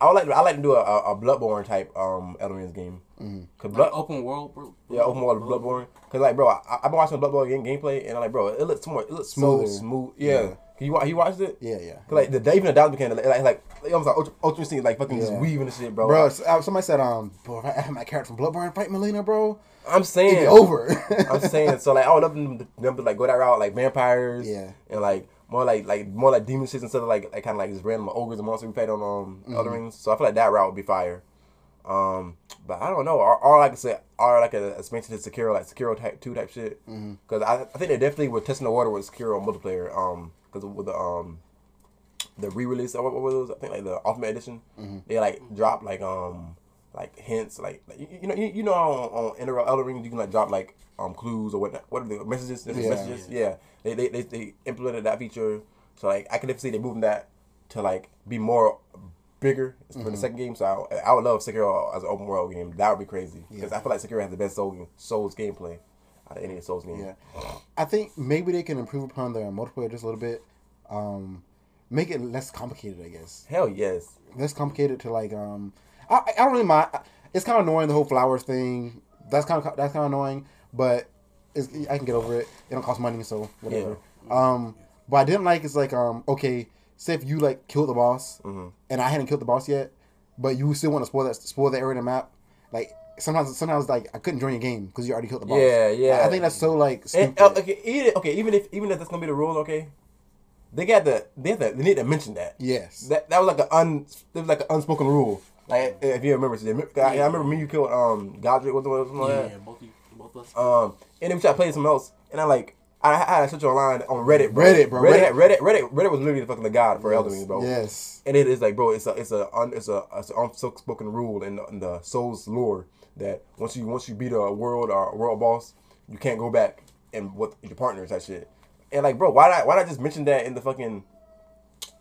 I would like I like to do a, a, a Bloodborne type um Elden Ring game because Blood Like open world, bro. yeah open world Bloodborne because like bro I I've been watching Bloodborne game gameplay and I'm like bro it looks more it looks Smoother. so smooth yeah. Yeah. Can you wa- you watched it yeah, yeah. Cause like the even the dance became like like, like almost like ultra, ultra instinct, like fucking just weaving and shit, bro. Bro, s- uh, somebody said, um, bro, if I have my character from Bloodborne fight Melina, bro, I'm it'd saying be over. I'm saying so like I would love them to, them to like go that route, like vampires, Yeah. and like more like like more like demon shit instead of like like kind of like just random ogres and monsters we played on um Mm-hmm. other rings. So I feel like that route would be fire. Um, but I don't know. Or, or like I said, or like a expansion to Sekiro, like Sekiro type two type shit. Because I, I think they definitely were testing the water with Sekiro multiplayer. Um, because with the um, the re-release what, what was those? I think like the Ultimate Edition. They like dropped like um like hints like, like you, you know you, you know on, on Enter Elden Ring you can like drop like um clues or what what are the messages Yeah. messages? Yeah. They, they they they implemented that feature. So like I can definitely see they moving that to like be more bigger for the second game. So I, I would love Sekiro as an open world game. That would be crazy. Because I feel like Sekiro has the best Souls Souls gameplay out of any Souls game. Yeah, I think maybe they can improve upon their multiplayer just a little bit. Um, make it less complicated, I guess. hell yes. Less complicated to like. Um, I, I don't really mind. It's kind of annoying the whole flowers thing. That's kind of that's kind of annoying, but it's, I can get over it. It don't cost money, so whatever. Um, but I didn't like it's like um okay, say if you like killed the boss Mm-hmm. and I hadn't killed the boss yet, but you still want to spoil that spoil that area in the map. Like sometimes sometimes like I couldn't join your game because you already killed the boss. Yeah, yeah. I, I think that's so like stupid. And, uh, okay, even, okay, even if even if that's gonna be the rule, okay, they got the they have to, they need to mention that. yes. That that was like an un was like an unspoken rule. Like if you remember, I, I remember me you killed um Godrick with something like Yeah, that. yeah, both you, both us. Um, and then we tried to play something else, and I like I, I had such online on Reddit, bro. Reddit, bro. Reddit, Reddit, Reddit, Reddit was literally the fucking the god for Elden Ring, bro. Yes. And it is like, bro, it's a it's a un, it's a it's an unspoken rule in the, in the Souls lore that once you once you beat a world or a world boss, you can't go back and with your partners that shit. And like, bro, why not why not just mention that in the fucking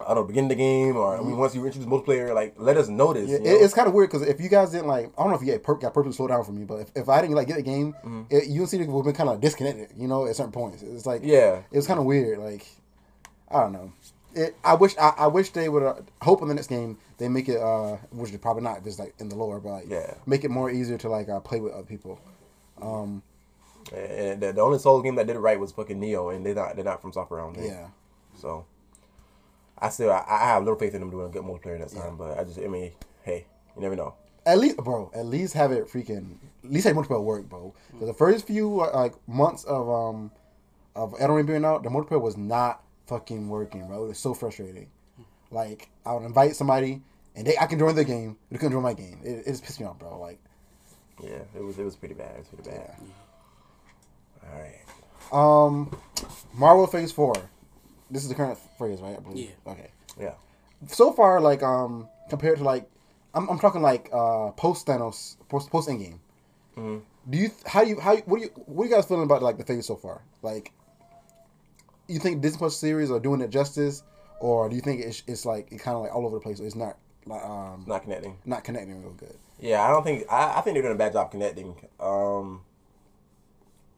I don't know, beginning of the game or I mean, once you introduce multiplayer, like let us know this. Yeah, you it- know? it's kind of weird because if you guys didn't like, I don't know if you got, per- got purposely slow down for me, but if, if I didn't like get the game, it, you and would have been kind of disconnected, you know, at certain points. It's like, Yeah. it was kind of weird. Like, I don't know. It, I wish I, I wish they would uh, hope in the next game they make it uh which is probably not just like in the lore but like Yeah. make it more easier to like uh, play with other people. Um And the, the only Souls game that did it right was fucking Nioh, and they're not they're not FromSoftware on yeah. So I still I, I have little faith in them doing a good multiplayer next time, but I just I mean, hey, you never know. At least, bro. At least have it freaking. At least have multiplayer work, bro. 'Cause the first few uh, like months of um of Elden being out, the multiplayer was not fucking working, bro. It was so frustrating. Like I would invite somebody and they I can join their game, but they couldn't join my game. It, it just pissed me off, bro. Like, Yeah, it was it was pretty bad. It was pretty bad. All right. um, Marvel Phase Four. This is the current phrase, right? I believe. Yeah. Okay. Yeah. So far, like um, compared to like, I'm, I'm talking like uh post Thanos, post post Endgame. Mm-hmm. Do you how do you how what do you what are you guys feeling about like the phase so far? Like, you think Disney Plus series are doing it justice, or do you think it's, it's like it kind of like all over the place? It's not like um Not connecting. not connecting real good. Yeah, I don't think I, I think they're doing a bad job connecting. Um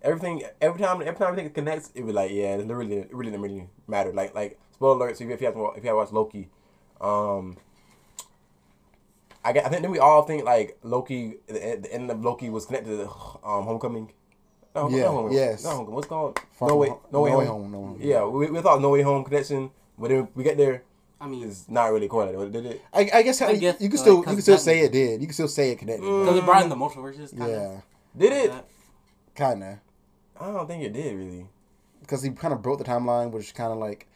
everything every time every time everything connects, it was like, yeah, it really it really didn't really matter. Like like spoiler alert, so if you have to, wa- if you have watched Loki, um I, get, I think then we all think like Loki the, the end of Loki was connected to the, um Homecoming. No, Yeah, not Homecoming. yes. Not Homecoming. What's it called? Far no way, Ho- no way home. No Way Home. Yeah, we, we thought No Way Home connection, but then we get there, I mean, it's not really correlated, did it? I, I guess, I you, guess, you can still you can still say it did. You can still say it connected. because it brought in the multiverses. Kind yeah, Did it? kind of. I don't think it did really. because he kind of broke the timeline, which kind of like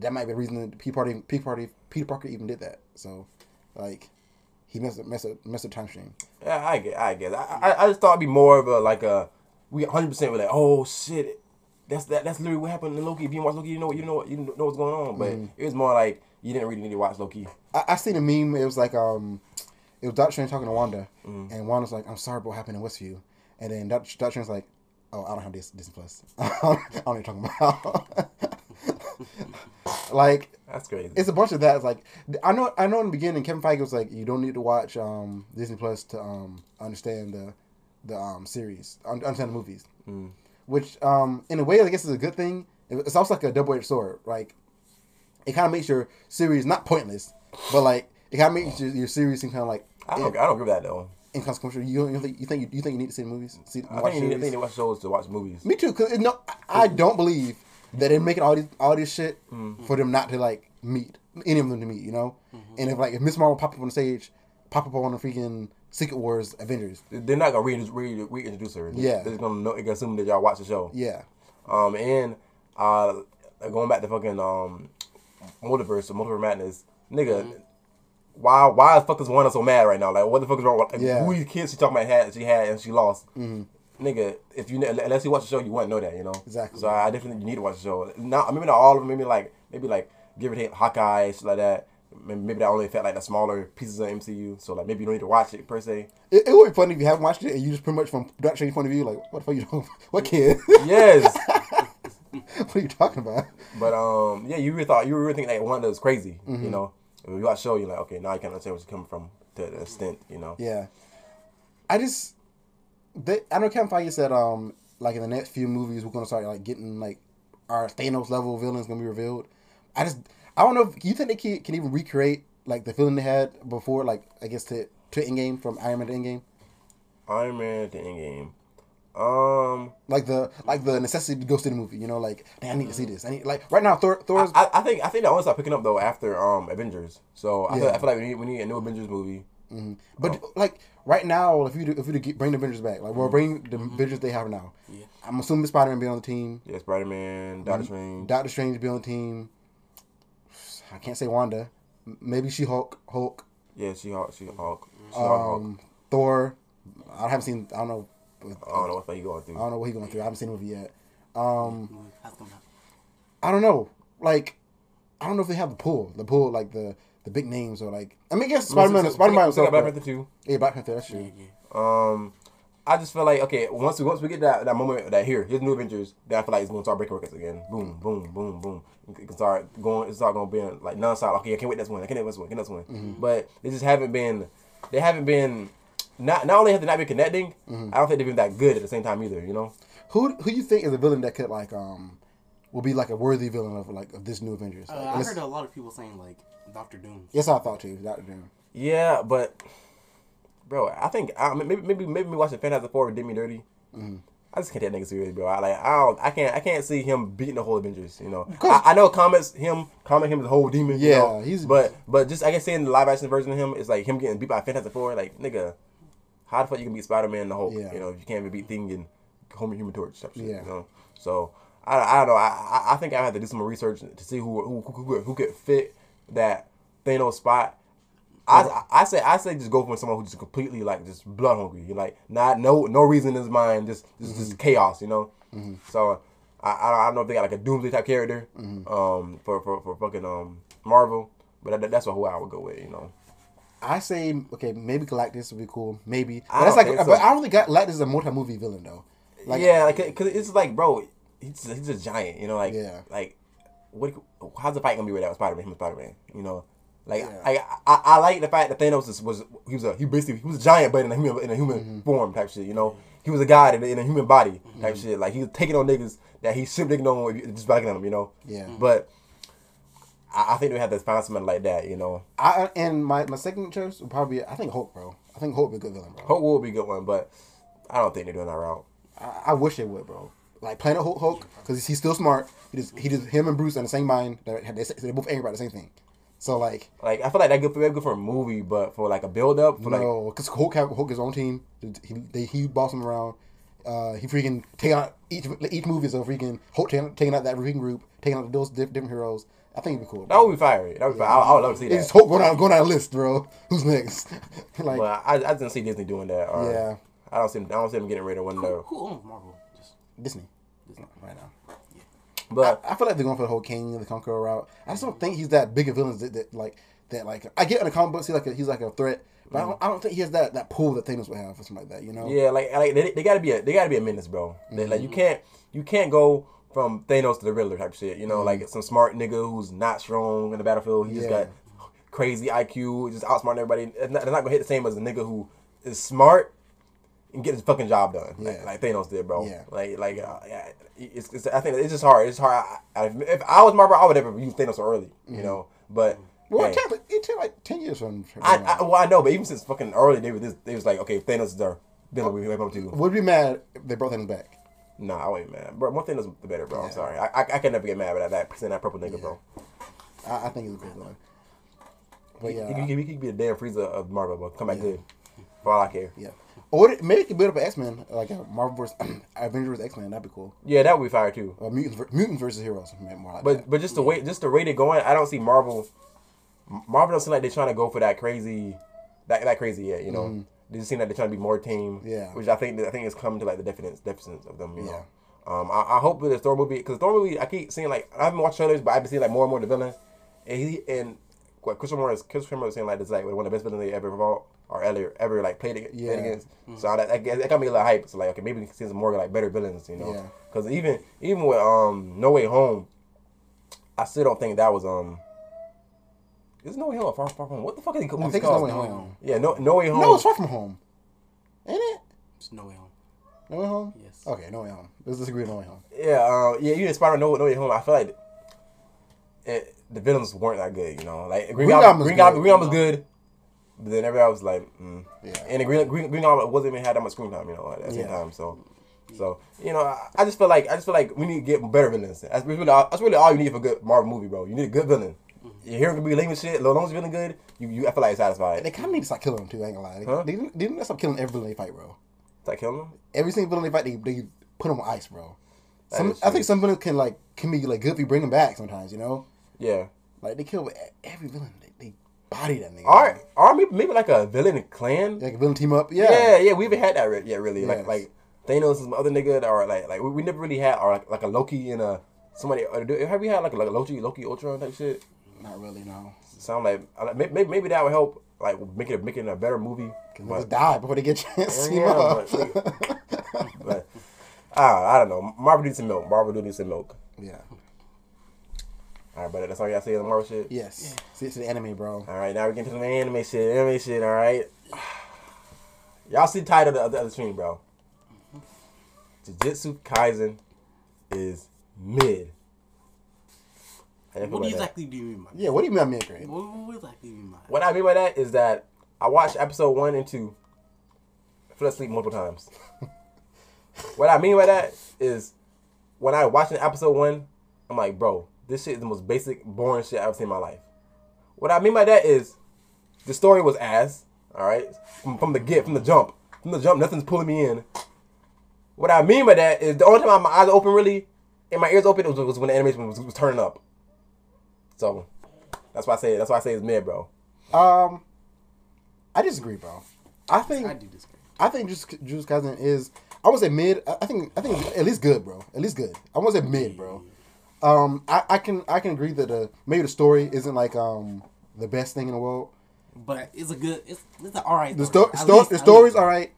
that might be the reason that Peter Party, Peter Party, Peter Parker even did that. So, like, he messed up, messed up, messed up time stream. Yeah, I get, I get. I, I, I just thought it'd be more of a like a we 100 percent were like, oh shit, that's that. That's literally what happened in Loki. If you watch Loki, you know, you know, what you know what's going on. But it was more like you didn't really need to watch Loki. I, I seen a meme. It was like um, it was Doctor Strange talking to Wanda, Mm. and Wanda's like, "I'm sorry about what happened in Westview," and then Doctor, Doctor Strange's like, "Oh, I don't have this Disney Plus. *laughs* I don't know what you're talking about." *laughs* like That's crazy. it's a bunch of that. It's like I know I know in the beginning Kevin Feige was like, you don't need to watch um, Disney Plus to um, understand the the um, series, understand the movies. Which um, in a way I guess is a good thing. It's also like a double edged sword. Like it kind of makes your series not pointless, but like it kind of makes your, your series seem kind of like I don't, I don't agree with that though. inconsequential. You don't you think you think you, you think you need to see the movies? See, I watch think you need, I series? think you watch shows to watch movies. Me too, cause it, no, I don't believe that they're making all these all this shit for them not to like meet any of them to meet, you know. And if like if Miss Marvel pop up on the stage, pop up on the freaking Secret Wars Avengers, They're not gonna re- re- reintroduce her. Yeah. they're just gonna, know, they're assume that y'all watch the show. yeah, Um, and uh, going back to fucking um, multiverse, or multiverse madness, nigga. why why the fuck is Wanda so mad right now? Like, what the fuck is wrong? Like, Yeah. Who these kids she talking about had she had and she lost? Nigga, if you unless you watch the show, you wouldn't know that, you know. Exactly. So I definitely you need to watch the show. Not maybe not all of them. Maybe like maybe like give or take Hawkeye shit like that. Maybe, maybe that only affect like the smaller pieces of MCU. So like maybe you don't need to watch it per se. It, it would be funny if you haven't watched it and you just pretty much from Strange's point of view, like, what the fuck you doing? *laughs* What kid? Yes. *laughs* what are you talking about? But um, yeah, you really thought you really think that Wanda was crazy, Mm-hmm. you know. When you watch the show, you're like, okay, now I can understand where she's coming from to an extent, you know. Yeah. I just they I know Kevin Feige said um like in the next few movies we're gonna start like getting like our Thanos level villains gonna be revealed. I just I don't know if you think they can, can even recreate like the feeling they had before like I guess to to Endgame from Iron Man to Endgame. Iron Man to Endgame. Um, Like the like the necessity to go see the movie, you know, like I need to see this. I need like right now Thor Thor's I, I think I think that only start picking up though after um Avengers. So I, feel, I feel like we need we need a new Avengers movie. But like right now, if you do, if you get, bring the Avengers back, like well, bring the Avengers they have now. Yeah. I'm assuming Spider Man be on the team. Yeah, Spider Man, Doctor Strange. Doctor Strange be on the team. I can't say Wanda. Maybe she Hulk. Hulk. yeah, She Hulk. She Hulk. Um, Thor. I haven't seen. I don't know. I don't know what he going through. I don't know what he's going through. I haven't seen the movie yet. Um, gonna happen. I don't know. Like, I don't know if they have the pull. The pull, like the the big names, or like. I mean, I guess Spider Man. Spider Man Still himself. got Black but- Panther two. Yeah, Black Panther. That's true. Um, I just feel like okay, once we once we get that that moment that here, here's new Avengers, then I feel like it's gonna start breaking records again. Boom, boom, boom, boom. It can start going. It's start gonna be like nonstop. Okay, I can't wait this one. I can't wait this one. I can't wait this one. Mm-hmm. But they just haven't been. They haven't been. Not not only have they not been connecting, Mm-hmm. I don't think they've been that good at the same time either. You know. Who who you think is a villain that could like um will be like a worthy villain of like of this new Avengers? Uh, Like, I heard a lot of people saying like Doctor Doom. yes, I thought too. Doctor Doom. Yeah, but bro, I think I, maybe maybe maybe me watching Fantastic Four did me dirty. Mm-hmm. I just can't take that nigga serious, bro. I like I don't I can't I can't see him beating the whole Avengers. You know, I, I know comments him comic him as a whole demon. you Yeah, know, he's- but but just I guess seeing the live action version of him is like him getting beat by Fantastic Four. Like nigga, how the fuck you can beat Spider Man the whole? Yeah. You know, if you can't even beat Thing and Homer Human Torch type shit. Yeah. You know, so. I, I don't know. I, I- I think I have to do some research to see who who, who, who, who could fit that Thanos spot. I, I I say I say just go for someone who's just completely like just blood hungry. You're like not no no reason in his mind, just just, just chaos, you know. So I, I I don't know if they got like a doomsday type character um for, for, for fucking um Marvel, but that, that's who I would go with, you know. I say okay, maybe Galactus would be cool. Maybe I But that's don't like, think but. I don't think Galactus is a multi-movie villain though. Like, yeah, like because it's like bro, he's he's a giant, you know, like Yeah. like what how's the fight gonna be without Spider Man? Him Spider Man, you know. Like Yeah. I, I I like the fact that Thanos was, was he was a he basically he was a giant but in a human in a human Mm-hmm. form type shit, you know. He was a god in a, in a human body type shit. Like he was taking on niggas that he should have taken on just backing them, you know. Yeah. But I, I think they have to find somebody like that, you know. I and my, my second choice would probably be I think Hulk bro. I think Hulk would be a good villain, bro. Hulk will be a good one, but I don't think they're doing that route. I, I wish they would, bro. Like Planet Hulk, Hulk, because he's still smart. He just he just him and Bruce are in the same mind. They're, they they're both angry about the same thing. So like Like I feel like that good for that good for a movie, but for like a build up for like no, because Hulk have Hulk his own team. He they, he boss him around. Uh, he freaking take out each each movie is a freaking Hulk taking, taking out that freaking group, taking out those diff- different heroes. I think it'd be cool. that would be fire. That would be fire. I, I would love to see that. It's Hulk going down going down a list, bro. *laughs* Who's next? *laughs* like But I, I didn't see Disney doing that. Or Yeah. I don't see. I don't see them getting rid of one Who, though. who owns Marvel? Just Disney, right now. But I feel like they're going for the whole Kang and the Conqueror route. I just don't think he's that big a villain that, that like that like I get in the comic books he's like a, he's like a threat, but I, mm. don't, I don't think he has that that pull that Thanos would have or something like that. You know? yeah, like like they, they gotta be a they gotta be a menace, bro. They, like you mm-hmm. can't you can't go from Thanos to the Riddler type shit. You know, mm-hmm. like some smart nigga who's not strong in the battlefield. He just got crazy IQ, just outsmarting everybody. Not, they're not gonna hit the same as a nigga who is smart and get his fucking job done, like, Yeah. like Thanos did, bro. Yeah. Like like uh, yeah, it's, it's I think it's just hard. It's hard. I, I, if I was Marvel, I would never use Thanos so early. You know, but. Well, hey. it took, it took like ten years from. from I, I well I know, but even since fucking early, they were this, they was like, okay, Thanos is our villain, we have to. would be mad if they brought Thanos back. Nah, I ain't mad, bro. More Thanos the better, bro. I'm sorry, I, I I can never get mad about that that purple nigga, bro. I, I think he's a good one. But yeah, he, he, he could be the damn Frieza of Marvel, bro. Come back good, for all I care. yeah. Or it- maybe it could build up an X Men like a Marvel vs. *clears throat* Avengers X Men. That'd be cool. Yeah, that would be fire too. Or mutants ver- mutants versus heroes. More like But that. but just the way just the rate it going, I don't see Marvel Marvel doesn't seem like they're trying to go for that crazy, that that crazy yet. You know, they just seem like they're trying to be more team. Mm-hmm. Yeah. Which I think I think is coming to like the deficits deficits of them. You Yeah. know. Um, I, I hope with the Thor movie because Thor movie I keep seeing like I haven't watched trailers but I've been seeing like more and more the villain and he and what Christopher Morris Christopher Morris saying like this like one of the best villains they ever fought or ever ever like played, ag- Yeah. played against. So that, that, that got me a little hype. So like okay maybe we can see some more like better villains. You know. Yeah. Because even even with um No Way Home, I still don't think that was um. Is No Way Home or Far Far Home? What the fuck is it I think it's No Way Home. Yeah, No No Way Home. No, it's far from home. Ain't it? There's no way home. No way home. Yes. Okay, no way home. Let's disagree. with No way home. Yeah, um, yeah, even Spider No No Way Home. I feel like it, the villains weren't that good. You know, like Green, Green Goblin, Green Goblin, good. Green Goblin was good, but then everybody was like, mm. Yeah. And the Green Green, Green Goblin wasn't even had that much screen time. You know, at the same Yeah. time. So, so you know, I, I just feel like I just feel like we need to get better villains. That's really all, that's really all you need for a good Marvel movie, bro. You need a good villain. Your hero can be lame as shit. As long as you're feeling good, you, you I feel like you're satisfied. They kind of need to start killing them too. I ain't gonna lie. They, Huh? they, didn't- they stop killing every villain they fight, bro. Is that killing them? Every single villain they fight, they, they put them on ice, bro. Some, I think some villains can like can be like good if you bring them back sometimes. You know, Yeah. like they kill every villain. They, they body that nigga. All right, or maybe, maybe like a villain clan. like a villain team up. Yeah, Yeah, yeah, we haven't had that re- yet, really. Yes. Like, like Thanos is my other nigga, or like, like we, we never really had, or like, like a Loki and a somebody. Or do, have we had like a, like a Loki, Loki Ultron type shit? Not really, no. Sound like like, maybe, maybe that would help, like make it making a better movie. Cause niggas die before they get a chance Yeah, up. but, *laughs* but uh, I don't know. Marvel needs some milk. Marvel do need some milk. yeah. All right, but that's all y'all say on the Marvel shit. Yes. See, it's the anime, bro. All right, now we get to the anime shit. Anime shit. All right. *sighs* Y'all see the title of the, the other stream, bro. Jujutsu Kaisen is mid. How you feel What about that? exactly do you mean by Yeah. What do you mean by mid grade? What, what exactly do you mean by What I mean by that is that I watched episode one and two. I fell asleep multiple times. *laughs* what I mean by that is when I watched episode one, I'm like, bro, this shit is the most basic, boring shit I've ever seen in my life. What I mean by that is the story was ass, all right, from, from the get, from the jump, from the jump, nothing's pulling me in. What I mean by that is the only time my eyes open really and my ears open was, was when the animation was, was turning up. So that's why I say that's why I say it's mid, bro. Um, I disagree, bro. I think I do disagree. I think Jujutsu Jujutsu Kaisen is. I would say mid. I I think I think at least good, bro. At least good. I won't say mid, bro. Um, I, I can I can agree that the maybe the story isn't like um the best thing in the world. But it's a good. It's it's an alright. The story. sto- sto- least- the story's all right.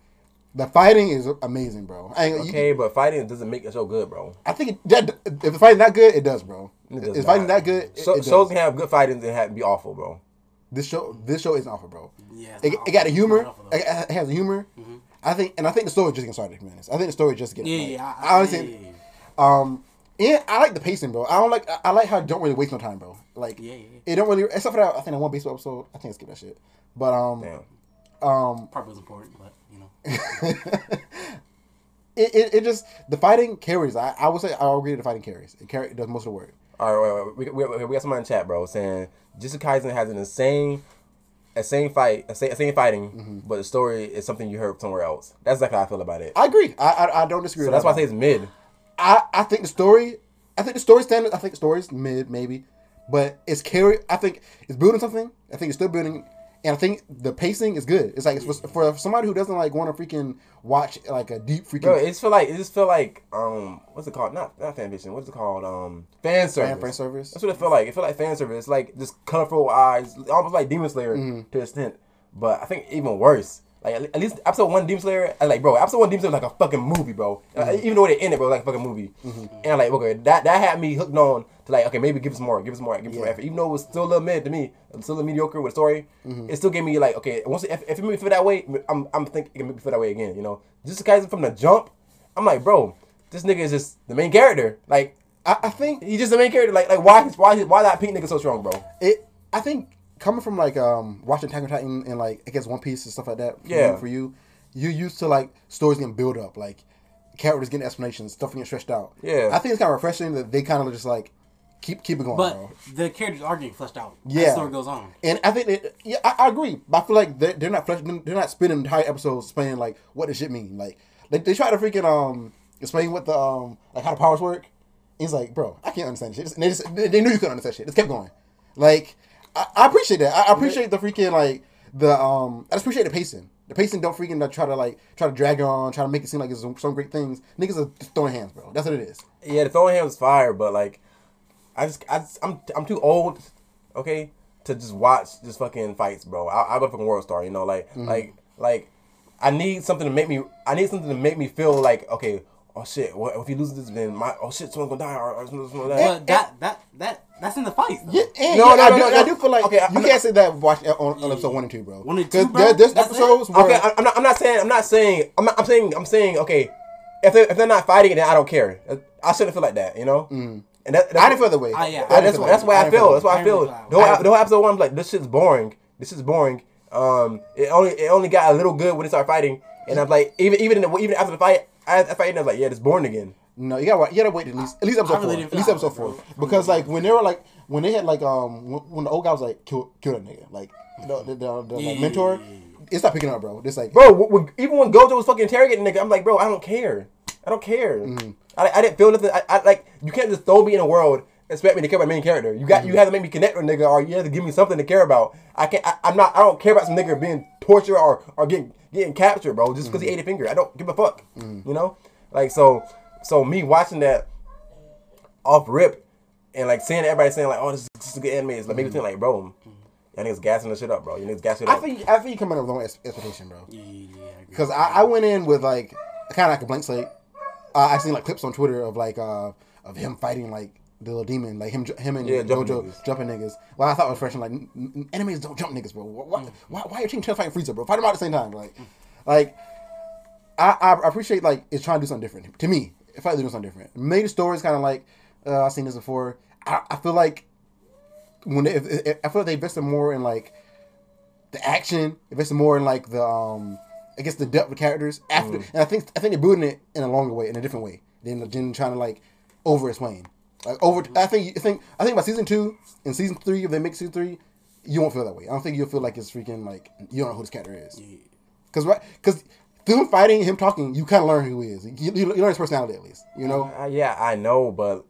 The fighting is amazing, bro. I, ain't- you- Okay, but fighting doesn't make a show good, bro. I think it, that if the fighting that good, it does, bro. It does If fighting that good, it, So, it does. shows can have good fighting and have be awful, bro. this show this show isn't awful, bro. Yeah, It, not it got a humor. Awful. It, it has a humor. I think, and I think the story just getting started. To be honest, I think the story just getting. Yeah, started. yeah. I, honestly, yeah, yeah, yeah. Um, and I like the pacing, bro. I don't like. I- I like how it don't really waste no time, bro. Like, Yeah, yeah, it don't really. Except for that, I think that one baseball episode. I think I skipped that shit. But um, Damn. um, Probably was important, but you know. *laughs* it, it, it just the fighting carries. I, I would say I agree. The fighting carries. It carry it does most of the work. All right, wait, wait, we, we, we got somebody in chat, bro, saying Jujutsu Kaisen has an insane, a same fight, a same, a same fighting, Mm-hmm. but the story is something you heard somewhere else. That's exactly how I feel about it. I agree. I I, I don't disagree. So with that's why I say it's mid. I, I think the story, I think the story standard, I think the story's mid maybe, but it's carry. I think it's building something. I think it's still building, and I think the pacing is good. It's like it's for, for somebody who doesn't like want to freaking watch like a deep freaking Bro, it just feel like it just feel like um what's it called? Not not fan fiction. What's it called? Um fan service. fan service. That's what it felt like. It felt like fan service. It's like just colorful eyes, almost like Demon Slayer Mm-hmm. to extent. But I think even worse. Like at least episode one Demon Slayer, I like bro. Episode one Demon Slayer is like a fucking movie, bro. Uh, Mm-hmm. even though it, bro, like a fucking movie. And I'm like okay, that that had me hooked on to like okay, maybe give us more, give us more, give us more effort. Even though it was still a little mid to me, was still a little mediocre with a story. Mm-hmm. It still gave me like okay, once if, if it made me feel that way, I'm I'm thinking it can make me feel that way again. You know, just guys from the jump, I'm like bro, this nigga is just the main character. Like I, I think he's just the main character. Like like why why why that pink nigga so strong, bro? it. I think coming from like um watching Attack on Titan and like I guess One Piece and stuff like that. For Yeah. You, for you, you used to like stories getting build up, like characters getting explanations, stuff getting stretched out. Yeah. I think it's kind of refreshing that they kind of just like keep keep it going, But bro. the characters are getting fleshed out. as Yeah. the story goes on. And I think that yeah, I, I agree. But I feel like they're, they're not flesh, they're not spending entire episodes explaining like what this shit mean. Like they, they try to freaking um explain what the um like how the powers work. And he's like, bro, I can't understand shit. And they just they, they knew you couldn't understand shit. Just kept going. Like I, I appreciate that. I, I appreciate the freaking like the um. I just appreciate the pacing. The pacing don't freaking like, try to like try to drag on, try to make it seem like it's some, some great things. Niggas are just throwing hands, bro. That's what it is. Yeah, the throwing hands fire, but like, I just, I just, I'm, I'm too old, okay, to just watch just fucking fights, bro. I, I go to fucking World Star, you know, like, Mm-hmm. like, like, I need something to make me, I need something to make me feel like, okay, oh shit, what if he loses this, then my, oh shit, someone's gonna die, or, or something like that. But that that that that's in the fight. though. Yeah, and No, yeah, no, I, no, do, no, I do feel like Okay, you I'm can't not- say that watch on, on episode one and two, bro. One and two, 'Cause bro? there- there's That's it? episodes where Okay, I- I'm not, I'm not saying, I'm not saying, I'm not, I'm saying, I'm saying, okay, if they if they're not fighting, then I don't care. I shouldn't feel like that, you know. And that, that's Mm. I didn't feel that way. Ah, yeah. I I, that's, feel that's why way. I feel. That's why I I feel. didn't feel The whole, the whole episode one, I'm like, this shit's boring. This is boring. Um, it only it only got a little good when they started fighting, and I'm like, even even in the, even after the fight, I, I fight, I was like, yeah, it's born again. No, you gotta you gotta wait at least at least episode really four. didn't At least episode four. Because like when they were like when they had like um when, when the old guy was like kill kill that nigga like the the, the, the like, Yeah. mentor, it's not picking up, bro. It's like Bro, w- w- even when Gojo was fucking interrogating nigga, I'm like, bro, I don't care. I don't care. I, I didn't feel nothing. I, I like you can't just throw me in a world and expect me to care about main character. You got you have to make me connect with a nigga, or you have to give me something to care about. I can't. I, I'm not. I don't care about some nigga being tortured or or getting getting captured, bro, just because he ate a finger. I don't give a fuck. You know, like so. So me watching that off rip and like seeing everybody saying like, oh, this is, this is a good anime. It's like maybe think like, bro, y'all niggas gassing the shit up, bro. You niggas gassing it I up. think I think you come in with the wrong expectation, bro. Yeah, yeah, yeah, I. Because I, I went in with like kind of like a blank slate. Uh, I seen like clips on Twitter of like uh of him fighting like the little demon, like him, him and Yeah, jumping Gojo niggas. jumping niggas. Well, I thought it was fresh. and like enemies don't jump niggas, bro. Why, why, why are your team trying to fight Frieza, bro? Fight them all at the same time, like, like. I, I appreciate like it's trying to do something different to me. If I do something different, maybe the story's kind of like uh, I've seen this before. I, I feel like when they, if, if, I feel like they invested more in like the action, invested more in like the um I guess the depth of characters after Mm. and I think I think they're building it in a longer way, in a different way than than trying to like over explain. Like over I think I think I think by season two and season three, if they make season three, you won't feel that way. I don't think you'll feel like it's freaking like you don't know who this character is. Cause right, cause through him fighting, him talking, you kind of learn who he is. You, you, learn his personality at least. You know. Uh, yeah, I know, but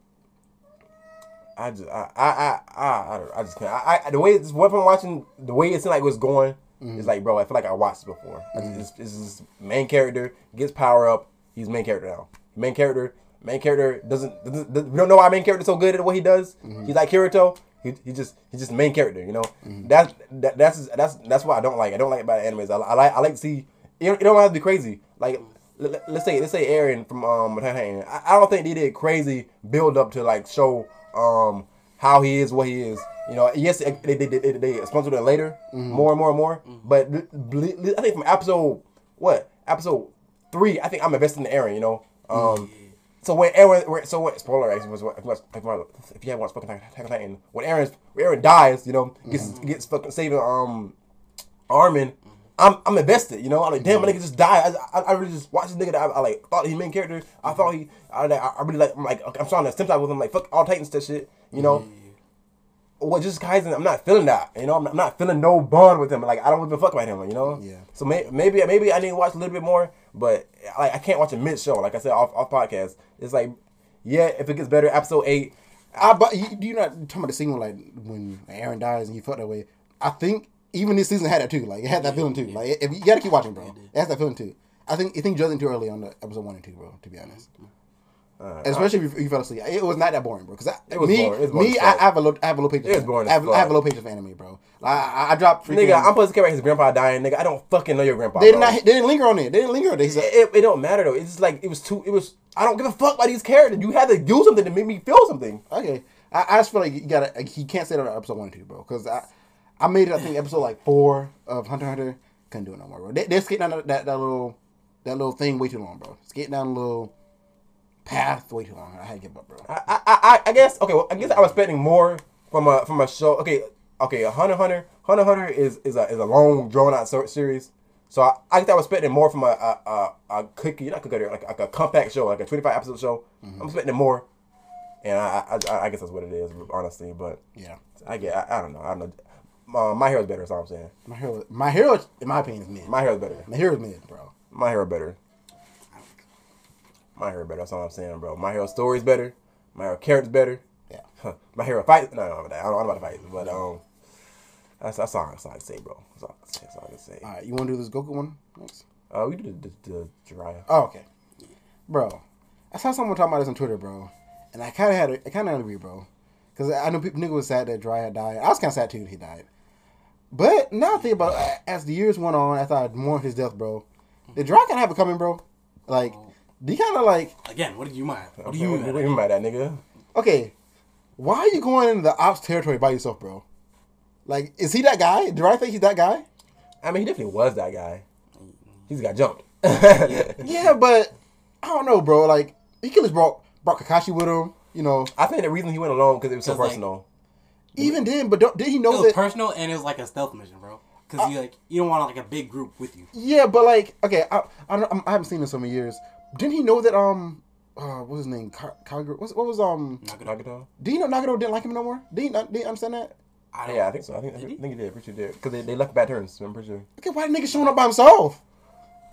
I just I I I I, I, don't, I just can't. I, I the way it's what from watching the way it's like it was going. It's like, bro, I feel like I watched this before. Just- It's, it's this main character gets power up. He's main character now. Main character. Main character doesn't, doesn't, doesn't- we don't know why main character so good at what he does. He's like Kirito. He, he just he's just the main character. You know. That's that, that's that's that's what I don't like. I don't like about animes. I, I like I like to see. It don't, it don't have to be crazy. Like let, us say let's say Eren from um Attack on Titan. I, I don't think they did crazy build up to like show um how he is what he is. You know, yes, they they they, they, sponsored it later more and more and more. But li- li- I think from episode what episode three, I think I'm invested in Eren. You know, um. So when Eren, when- so what? Spoiler, actually, was what- if, you- if you haven't watched fucking Attack on Titan, when Eren, when Eren dies, you know, gets mm-hmm. gets fucking saving um Armin, I'm I'm invested. You know, I'm like, damn, my mm-hmm. nigga just died. I, I, I really just watched this nigga that I, I like thought he main character. I mm-hmm. thought he, I, I really like. I'm like, I'm trying to sympathize with him. Like, fuck all Titans, that shit. You know. Well, Jujutsu Kaisen, I'm not feeling that. You know, I'm not, I'm not feeling no bond with him. Like, I don't give a fuck about him. You know. Yeah. So may, maybe maybe I need to watch a little bit more, but like I can't watch a mid show. Like I said off off podcast, it's like, yeah, if it gets better, episode eight. I but you, you not talking about the scene when like when Eren dies and you felt that way. I think even this season had that too. Like it had that feeling too. Like if you gotta keep watching, bro. It has that feeling too. I think I think judging too early on the episode one and two, bro. To be honest, Uh, especially if you, you fell asleep, it was not that boring, bro. Because It was me, boring. Boring me, I. I have a low, I have a low patience. It was boring I have, I have a low patience for anime, bro. I, I, I dropped. Freaking, nigga, I'm supposed to care about his grandpa dying. Nigga, I don't fucking know your grandpa. They did bro. not. They didn't linger on it. They didn't linger on it. Said, It, it, it don't matter though. It's just like it was too. It was. I don't give a fuck about these characters. You had to do something to make me feel something. Okay, I, I just feel like you gotta. Like, he can't say that on episode one and two, bro. Because I, I made it. I think episode like four of Hunter Hunter. Couldn't do it no more, bro. They, they're skating down that, that, that little, that little thing way too long, bro. Skating down a little path way too long. I had to give up, bro. I, I, I, I guess okay. Well, I guess I was expecting more from a from a show. Okay, okay. A Hunter Hunter, Hunter Hunter is is a is a long drawn out series. So I, I guess I was expecting more from a a, a, a cookie, not cookie, like, like a compact show, like a twenty five episode show. I'm expecting more, and I, I I guess that's what it is, honestly. But Yeah, I get I, I don't know I don't know. Uh, my is better. That's all I'm saying. my hero, my hero, in my opinion, is mid. My hero's better. My hero's mid, bro. My hero better. My hero better. That's all I'm saying, bro. My hero story's better. My hero character's better. Yeah. Huh. *laughs* My hero fight. No, no, I don't know about the fights, but um, That's that's all, that's all I can say, bro. That's all, that's all I can say. All right, you want to do this Goku one next? Uh, we did the, the, the Jiraiya. Oh, okay. Bro, I saw someone talking about this on Twitter, bro, and I kind of had a, I kind of agree, bro, because I know people nigga was sad that had died. I was kind of sad too that he died. But now I think about as the years went on, after I mourned his death, bro, did Dry kind of have it coming, bro? Like, do you kind of like, Again, what do you mind? What do you what, what mind? do you mean by that, nigga? okay, why are you going into the ops territory by yourself, bro? Like, is he that guy? Do I think he's that guy? I mean, he definitely was that guy. He's got jumped. *laughs* Yeah, but I don't know, bro. Like, he could have brought brought Kakashi with him, you know. I think the reason he went alone because it was so 'Cause, like, personal. Even then, but don't, did he know It know was that? personal and it was like a stealth mission, bro. Because you like you don't want like a big group with you. Yeah, but like, okay, I I, don't, I'm- I haven't seen him in so many years. Didn't he know that um, uh, what was his name? Ka- Kagura. What, what was um? Nagato? Did he know Nagato didn't like him no more? Did he not? Did he understand that? I don't, Yeah, I think so. I think, I think he did. Pretty sure he did. Because they, they left bad turns. I'm pretty sure. Okay, why the nigga showing up by himself?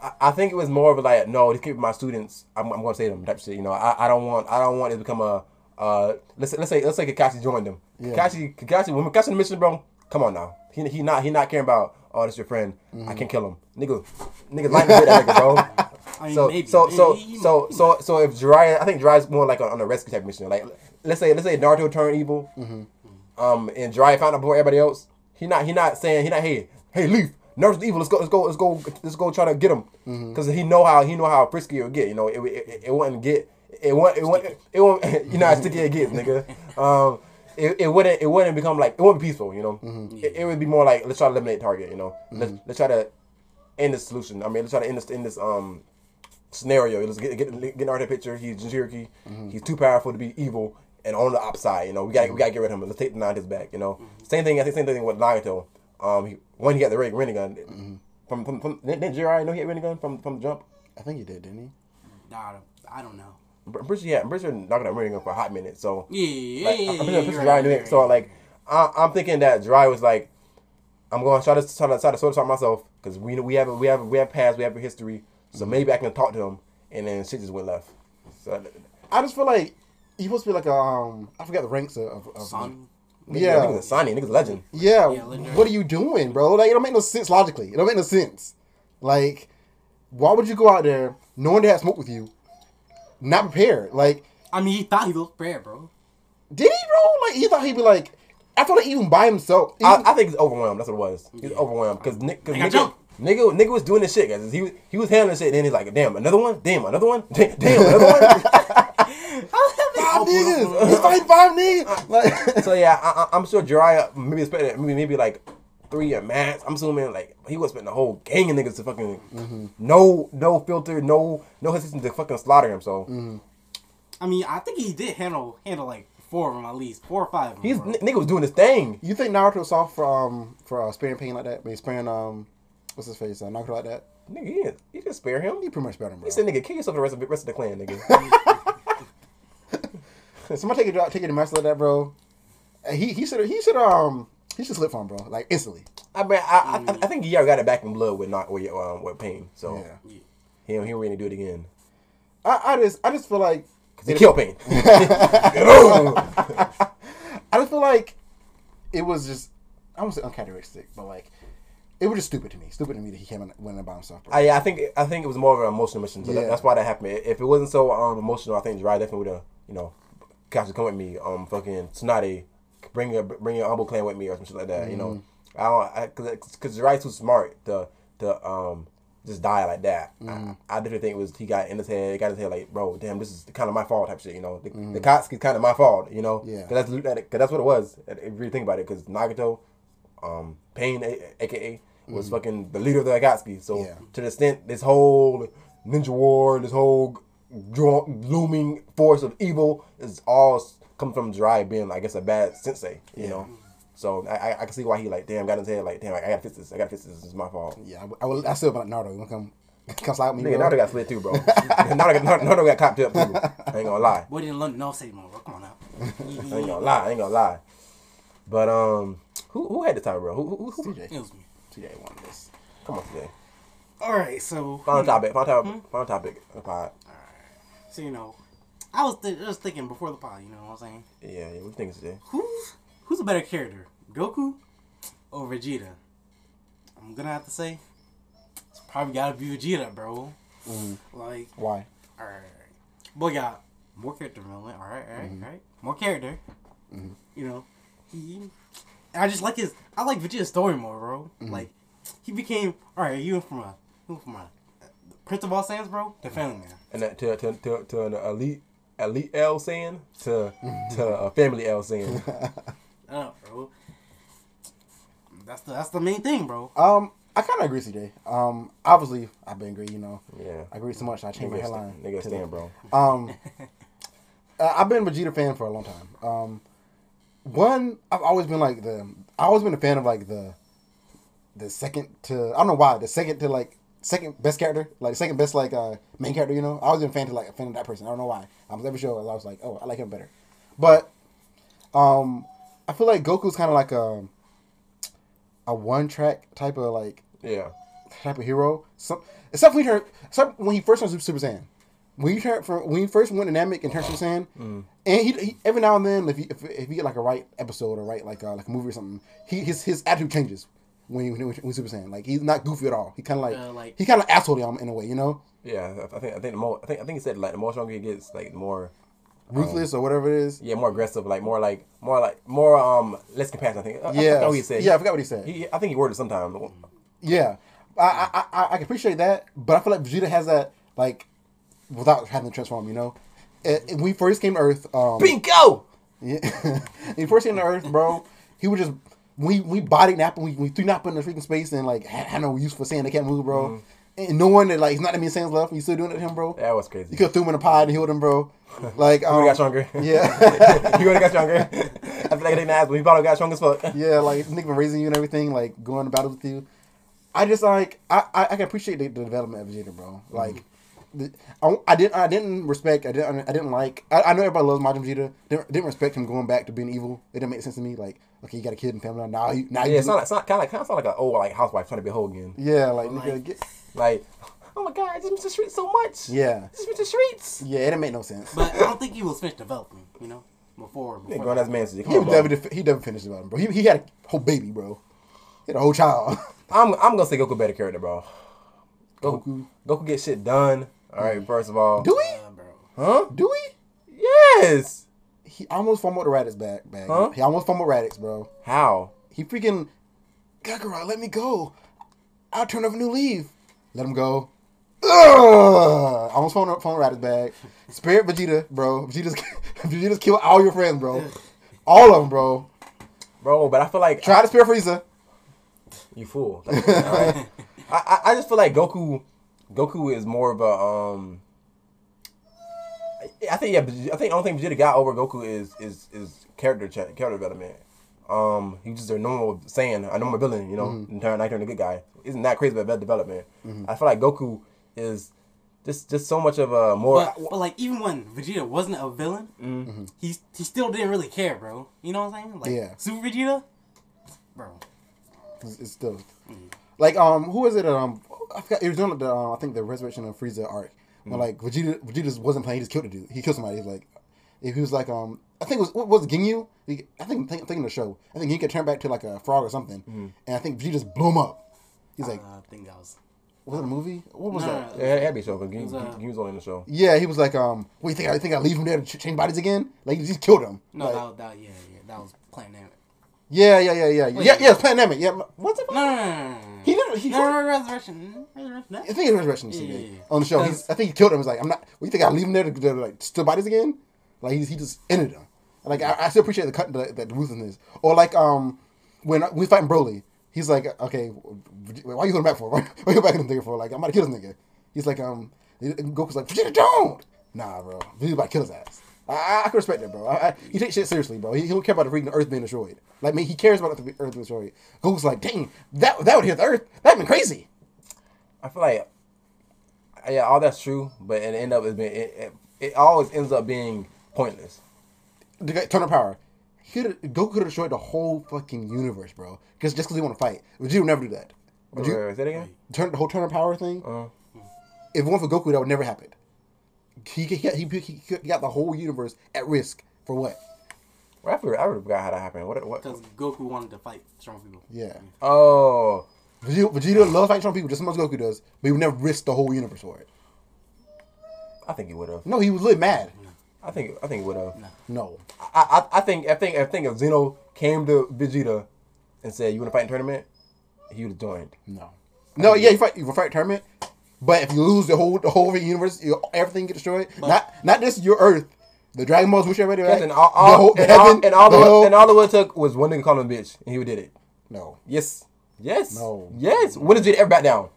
I, I think it was more of a like, no, these keep my students. I'm, I'm going to say them type shit. You know, I, I don't want I don't want it to become a uh. Let's say, let's say let's say Kakashi joined them. Yeah. Kakashi Kakashi when Kakashi on the mission, bro. Come on now. He, he not he not caring about oh this your friend. I can kill him, nigga. Nigga, lightning with that nigga, bro. *laughs* I mean, so, maybe. so so He- he- so so so if Jiraiya, I think Jiraiya's more like on, on a rescue type mission. Like let's say let's say Naruto turned evil, um, and Jiraiya found out before everybody else. He not he not saying he not hey hey Leaf Naruto's evil. Let's go let's go let's go let's go try to get him because he know how he know how frisky it would get. You know it it, it, it wouldn't get it won't it won't it won't *laughs* you know how sticky it gets, nigga. *laughs* Um. It, it wouldn't it wouldn't become like it wouldn't be peaceful, you know. It, it would be more like let's try to eliminate target, you know. Let's let's try to end this solution. I mean, let's try to end this end this um scenario. Let's get get get Naruto picture. He's Jinchuriki. Mm-hmm. He's too powerful to be evil and on the upside. You know, we got we got to get rid of him. Let's take the Naruto's back. You know, mm-hmm. same thing. I think same thing with Naruto. Um, he, when he got the Ren- Rinnegan mm-hmm. from from from didn't Jiraiya know he had Rinnegan from from the jump? I think he did, didn't he? Nah, I don't- I don't know. I'm pretty sure, yeah, I'm pretty sure Naruto had Rinnegan for a hot minute. So Yeah, yeah, like, yeah, I'm yeah, pretty yeah, sure you're right, knew it. So like, I, I'm thinking that Jiraiya was like, I'm going to try to try to try to sort this out myself because we know we have a, we have a, we have past, we have a history. So maybe I can talk to him, and then shit just went left. So I just feel like he supposed to be like a um. I forgot the ranks of. of, of Son, yeah, Yeah. niggas a Sannin, niggas a legend. Yeah, Yeah, what are you doing, bro? Like it don't make no sense logically. It don't make no sense. Like, why would you go out there knowing they had smoke with you, not prepared? Like, I mean, he thought he looked prepared, bro. did he, bro? Like, he thought he'd be like, I thought like even by himself. I, even- I think he's overwhelmed. That's what it was. He's overwhelmed because Nick, Nigga nigga, jump. Nigga, nigga was doing this shit, guys. He was he was handling shit, and then he's like, damn, another one, damn, another one, damn, *laughs* damn another one. *laughs* five niggas, he's fighting five niggas. Like, *laughs* so yeah, I, I, I'm sure Jiraiya maybe expected maybe maybe like three a match. I'm assuming like he was spending the whole gang of niggas to fucking no no filter, no no hesitation to fucking slaughter him. So I mean, I think he did handle handle like four of them at least, four or five. Of them, he's n- nigga was doing his thing. you think Naruto was soft for um for uh, sparing pain like that? I mean, sparing um, what's his face? Uh, Naruto like that? Nigga, he didn't, he didn't spare him. He pretty much spared him, bro. He said, "Nigga, kill yourself for the rest of the rest of the clan, nigga." *laughs* Somebody take a take a master like that, bro. He he should he should um he should slip for him, bro. Like instantly. I mean, I, I, I think he already got it back in blood with not with um, with pain. So Yeah. he don't he don't really do it again. I, I just I just feel like Cause he killed pain. *laughs* I just feel like it was just I won't say uncharacteristic, but like it was just stupid to me. Stupid to me that he came and went by himself. I, yeah, I think I think it was more of an emotional mission. So that- that's why that happened. If it wasn't so um, emotional, I think Jiraiya definitely would have, you know, Kashi come with me. Um, fucking Tsunade, bring your bring your humble clan with me or some shit like that. You know, I don't I, cause cause Jiraiya's too smart to to um just die like that. I, I didn't think it was he got in his head, he got his head like, bro, damn, this is kind of my fault type shit. You know, the, the Akatsuki's kind of my fault. You know, Yeah. cause that's cause that's what it was. If you really think about it, cause Nagato, um, Pain, a- aka, was fucking the leader of the Akatsuki. So Yeah. to the extent this whole ninja war, this whole looming force of evil is all s- come from Jiraiya being, I guess, a bad sensei. You know. So I, I I can see why he like damn got in his head like damn I, I gotta fix this I gotta fix this this is my fault. yeah, I, I, will, I still about Naruto. You wanna come *laughs* come slide with me? Nigga, bro? Naruto got split too, bro. *laughs* Naruto, got- Naruto got copped up too. I ain't gonna lie. Boy didn't learn no Sage Mode, bro. Come on now. I ain't gonna lie. I ain't gonna lie. But um, who who had the time, bro? Who who, who, who TJ. It was me. TJ won this. Come on today. All right, so Final topic. Final topic. Hmm? Final topic. of the pod. All right. So you know, I was th- just thinking before the pod. You know what I'm saying? Yeah, yeah. What you think today? Who's who's a better character, Goku or Vegeta? I'm gonna have to say it's probably gotta be Vegeta, bro. Mm. Like, Why? alright, boy got more character development. All right, all right, mm-hmm. all right. More character. Mm-hmm. You know, he. And I just like his. I like Vegeta's story more, bro. Like, he became all right. Are you from a, you from a Prince of all Saiyans, bro, The Family Man. And that to to to, to an elite elite L Saiyan to to a family L Saiyan. *laughs* Uh, *laughs* bro. That's the that's the main thing, bro. Um, I kind of agree, CJ. Um, obviously, I've been agree. You know, Yeah. I agree so much. I changed my Nigga, headline. stand, nigga stand, bro. Um, *laughs* uh, I've been a Vegeta fan for a long time. Um, one, I've always been like the. I always been a fan of like the. The second to I don't know why the second to like second best character like second best like uh main character you know I was been a fan to like a fan of that person I don't know why I was every show I was like oh I like him better, but um I feel like Goku's kind of like a a one track type of like Yeah. type of hero. Some, except when he turned, except when he first turned Super Saiyan. When you turned from when he first went dynamic and turned Super Saiyan, and he, he every now and then if he, if, if he get like a right episode or right like uh, like a movie or something, he his his attitude changes when he, when, he, when Super Saiyan. Like he's not goofy at all. He kind of like, Uh, like- he kind of asshole him in a way, you know, Yeah. I I think I think the more I think I think he said like the more stronger he gets, like the more ruthless or whatever it is. yeah more aggressive, like more like more like more um less compassion. I think. I, I Yeah, forgot what he said. yeah, I forgot what he said. He, I think he worded sometime. Yeah, I, I I I can appreciate that, but I feel like Vegeta has that like without having to transform. You know, when we first came to Earth, um, Bingo. Yeah. *laughs* when he first came to Earth, bro, he would just we we body Nappa, we, we threw Nappa in the freaking space and like had, had no use for saying they can't move, bro. Mm-hmm. And knowing that like it's not that many Saiyans left, and you still doing it to him, bro. That was crazy. You could have threw him in a pod and healed him, bro. *laughs* Like um, *laughs* He got stronger. Yeah. he would have got stronger. I feel like didn't ask, but he probably got strong as fuck. yeah, like nigga been raising you and everything, like going to battle with you. I just like I I, I can appreciate the, the development of Vegeta, bro. Like. the- I, I didn't. I didn't respect. I didn't. I didn't like. I, I know everybody loves Majin Vegeta. Didn't, didn't respect him going back to being evil. It didn't make sense to me. Like, okay, you got a kid and family now. Now, you, now you Yeah, it's not, it's not kind of like kind of sound like an old oh, like housewife trying to be whole again. Yeah, like, Like- nigga, get, Like, oh my god, I just miss the streets so much. yeah, Just miss the streets. yeah. It didn't make no sense. But I don't think he was finished developing. You know, before. Nigga before going that. as man he on, was bro. definitely he definitely finished development, bro. He, he had a whole baby, bro. He had a whole child. I'm I'm gonna say Goku better character, bro. Goku Goku. Goku get shit done. All right, first of all. Do we? Uh. Huh? Do we? Yes. He almost fumbled the Raditz back. bag. Huh? He almost fumbled Raditz, bro. How? He freaking Kakarot, let me go. I'll turn over a new leaf. Let him go. Ugh! Almost fumbled, fumbled Raditz bag. Spirit Vegeta, bro. Vegeta's *laughs* Vegeta's killed all your friends, bro. All of them, bro. Bro, but I feel like Try to Spirit Frieza. you fool. All right. *laughs* I, I I just feel like Goku Goku is more of a um I think yeah, I think the only thing Vegeta got over Goku is is is character cha- character development. Um, he's just a normal Saiyan, a normal villain, you know, and turn I turn a good guy. Isn't that crazy about development? I feel like Goku is just just so much of a more. But, but like even when Vegeta wasn't a villain, he he still didn't really care, bro. You know what I'm saying? Like Yeah. Super Vegeta, bro. It's, it's still like um who is it that um I forgot it was on the uh, I think the Resurrection of Frieza arc. When like Vegeta Vegeta just wasn't playing he just killed a dude. He killed somebody he's like if he was like um I think it was what was it, Ginyu? He, I think think thinking the show. I think he could turn back to like a frog or something. And I think Vegeta just blew him up. He's like Uh, I think that was. was it a movie? What was No, that? Yeah, it had to be a show because he, was, uh, he was on in the show. yeah he was like um what you think I think I leave him there to ch- change bodies again? Like he just killed him. No, Like, that, that yeah yeah that was Planet Namek. Yeah yeah yeah yeah Wait. yeah yeah Pandemic yeah what's it No no no no. no. he didn't he No, no, no, Resurrection. Resurrection. I think it was Resurrection Yeah, yeah, yeah. on the show. He's, I think he killed him. He's like, I'm not. What you think? I leave him there to, to like steal bodies again? Like he, he just ended him. Like I, I still appreciate the cut, the, the, the ruthlessness. Or like um when we fighting Broly, he's like, okay, why you holding back for? Why, *laughs* why you back in the nigga for? Like I'm about to kill this nigga. He's like um Goku's like Vegeta don't. Nah, bro, Vegeta's about to kill his ass. I, I, can respect that, bro. I, I, he takes shit seriously, bro. He, he don't care about the freaking Earth being destroyed. Like me, he cares about the Earth being destroyed. Goku's like, dang, that that would hit the Earth. That'd been crazy. I feel like, yeah, all that's true, but it end up it, it, it always ends up being pointless. the guy, Tournament of Power. He could Goku could have destroyed the whole fucking universe, bro. Because just because he want to fight, Vegeta would never do that. Wait, Vegeta, wait, wait, say that again. turn the whole Tournament of Power thing. Uh, If it weren't for Goku, that would never happen. He he he, he, he got the whole universe at risk for what? Well, I forgot, I already forgot how that happened. What? What? Because Goku wanted to fight strong people. Yeah. Oh, Vegeta, Vegeta loves fighting strong people just as much as Goku does, but he would never risk the whole universe for it. I think he would have. No, he was lit mad. I think I think he would have. No. I, I I think I think I think if Zeno came to Vegeta and said, "You want to fight in tournament?" he would have joined. No. No, yeah, you fight you fight tournament, but if you lose the whole the whole universe, you, everything get destroyed. not not just your Earth, the Dragon Balls which already Yes, right. and all, the whole- the and, all, and all the the hell- and all the would took was one nigga calling him a bitch, and he did it. No. Yes, yes, No. yes. When did Vegeta ever back down?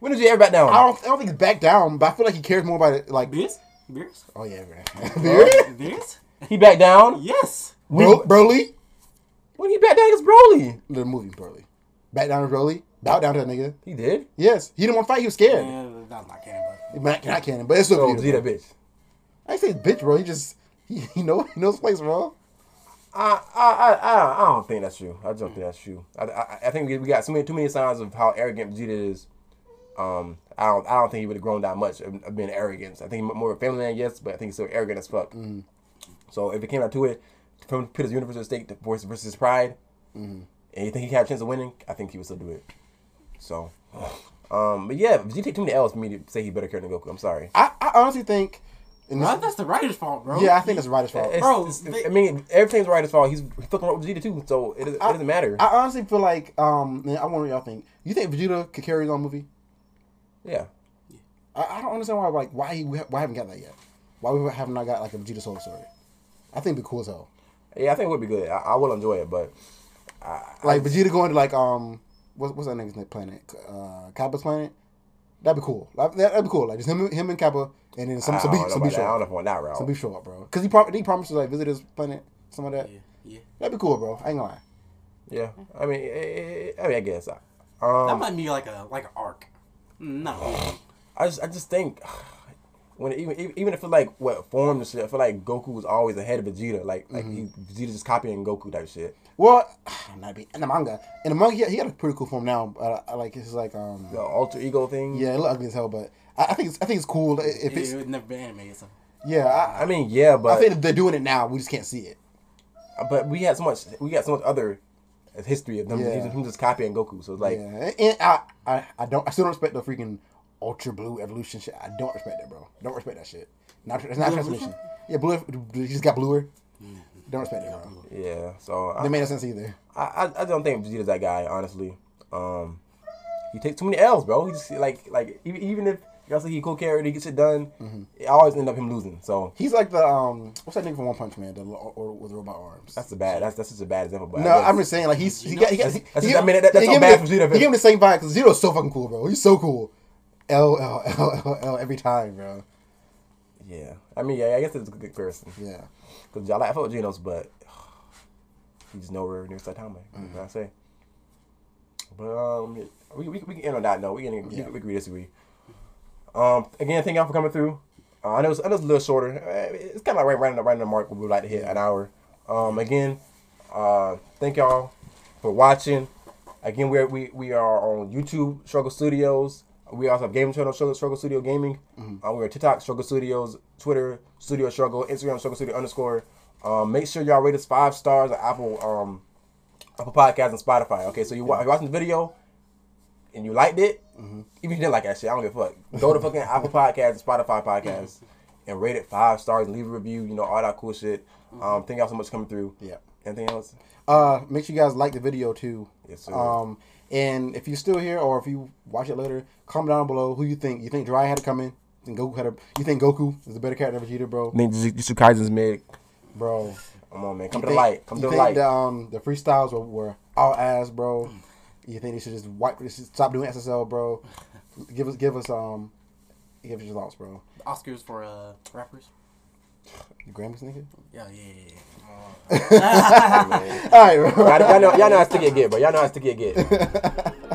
When did Vegeta ever back down? I don't I don't think he's back down, but I feel like he cares more about it. Like Beerus? Beerus? oh yeah, right. *laughs* Beerus? He back down. Yes. Bro, Broly, When he back down against Broly, the movie Broly, back down to Broly, bow down to that nigga. he did. Yes, he didn't want to fight. He was scared. Yeah, that's not canon, but. Not, not canon, but it's still So Vegeta. Vegeta bitch. I ain't say bitch, bro. He just he, *laughs* he know he knows his place, bro. I, I, I, I, I don't think that's true. I don't think that's true. I, I, I think we we got so many, too many signs of how arrogant Vegeta is. Um, I don't, I don't think he would have grown that much of, of being arrogant. I think more of a family man, yes, but I think he's still arrogant as fuck. So if it came out to it, to put his universe at stake to versus his pride, and you think he had a chance of winning, I think he would still do it. So, um, but yeah, Vegeta take too many L's for me to say he better care than Goku. I'm sorry. I, I honestly think. and this- that's the writer's fault, bro. yeah, I think that's the writer's fault. It's- Bro, it's- they- I mean, everything's right as fault. He's he's fucking right with Vegeta too, so it, it doesn't matter. I honestly feel like um, man, I wonder what y'all think. You think Vegeta could carry his own movie? yeah. I, I don't understand why like why he why I haven't got that yet. Why we have not got like a Vegeta solo story? I think it'd be cool as hell. Yeah, I think it would be good. I, I will enjoy it, but Like Vegeta going to like um what's what's that nigga's name planet? Uh, Cabba's planet. That'd be cool. Like, that, would be cool. Like just him him and Cabba and then some I some beef some about beef that. I show don't know up. if that route. Some beef show up, bro. Because he prom- he promised to like visit his planet, some of that. Yeah, yeah. That'd be cool, bro. I ain't gonna lie. Yeah, I mean, eh, eh, I mean, I guess. That Um, might be like a like an arc. No. I just, I just think when even even- even if it like what form and shit, I feel like Goku was always ahead of Vegeta. Like, like he, Vegeta just copying Goku type shit. Well, *sighs* not be in the manga. In the manga, he, he got a pretty cool form now. Uh, I like it's like um The Ultra Ego thing. yeah, it look ugly as hell, but I, I think it's I think it's cool if It, it's it would never been animated, so. yeah. I, I mean, yeah, but I think they're doing it now. We just can't see it. but we had so much, we got so much other history of them, Yeah. him just copying Goku. So it's like, yeah, and I, I I don't I still don't respect the freaking ultra blue evolution shit. I don't respect that, bro. Don't respect that shit. Not it's not Blue transformation. Yeah, blue. He just got bluer. Don't respect it, bro. yeah. So I, That made no sense either. I, I, I don't think Vegeta's that guy, honestly. Um, he takes too many L's, bro. He just like like even, even if y'all say he cool character, he gets it done, it always end up him losing. So He's like the um what's that nigga from One Punch Man? The lo- or with robot arms. that's the bad. That's that's just a bad example. But no, I guess- I'm just saying like he's he got he got. That's- he- that's he- just- I mean, that- that's he so gave bad me for the- Vegeta. He gave me the same vibe because Zito's so fucking cool, bro. He's so cool. L L *laughs* L L L every time, bro. yeah. I mean, yeah, I guess it's a good comparison. Yeah. Because y'all like I fuck with Genos, but *sighs* he's nowhere near Saitama. What can I say? But um, we, we, we can end on that note. We can we, Yeah. we agree disagree. Um, again, thank y'all for coming through. Uh, I know it's, I know it's a little shorter. Uh, It's kind of like right, the, right the mark. We would like to hit an hour. Um, again, uh, thank y'all for watching. Again, we we we are on YouTube, Struggle Studios. We also have gaming channel, Struggle, Struggle Studio Gaming. Uh, we're on TikTok, Struggle Studios, Twitter, Studio Struggle, Instagram, Struggle Studio underscore. Um, make sure y'all rate us five stars on Apple um, Apple Podcasts and Spotify. Okay, so you you're watching the video and you liked it, even if you didn't like that shit, I don't give a fuck. Go to fucking *laughs* Apple Podcasts and Spotify Podcasts and rate it five stars and leave a review. You know all that cool shit. Um, thank y'all so much for coming through. Yeah. Anything else? Uh, make sure you guys like the video too. Yes, sir. Um, and if you're still here or if you watch it later, comment down below who you think. You think Dry had to come in? You think Goku had a? You think Goku is a better character than Vegeta, bro? I think Jujutsu Kaisen's mid. Bro, Come on, man. Come you to the light. Come to the light. The, um, the freestyles were, were all ass, bro. You think they should just wipe? They should stop doing XXL, bro. Give us, give us, um, give us your thoughts, bro. Oscars for uh rappers. You Grammys, nigga. Yeah, yeah, yeah. Uh, *laughs* All right, bro. y'all, y'all know, y'all know how sticky it get, bro. Y'all know how sticky it get. *laughs*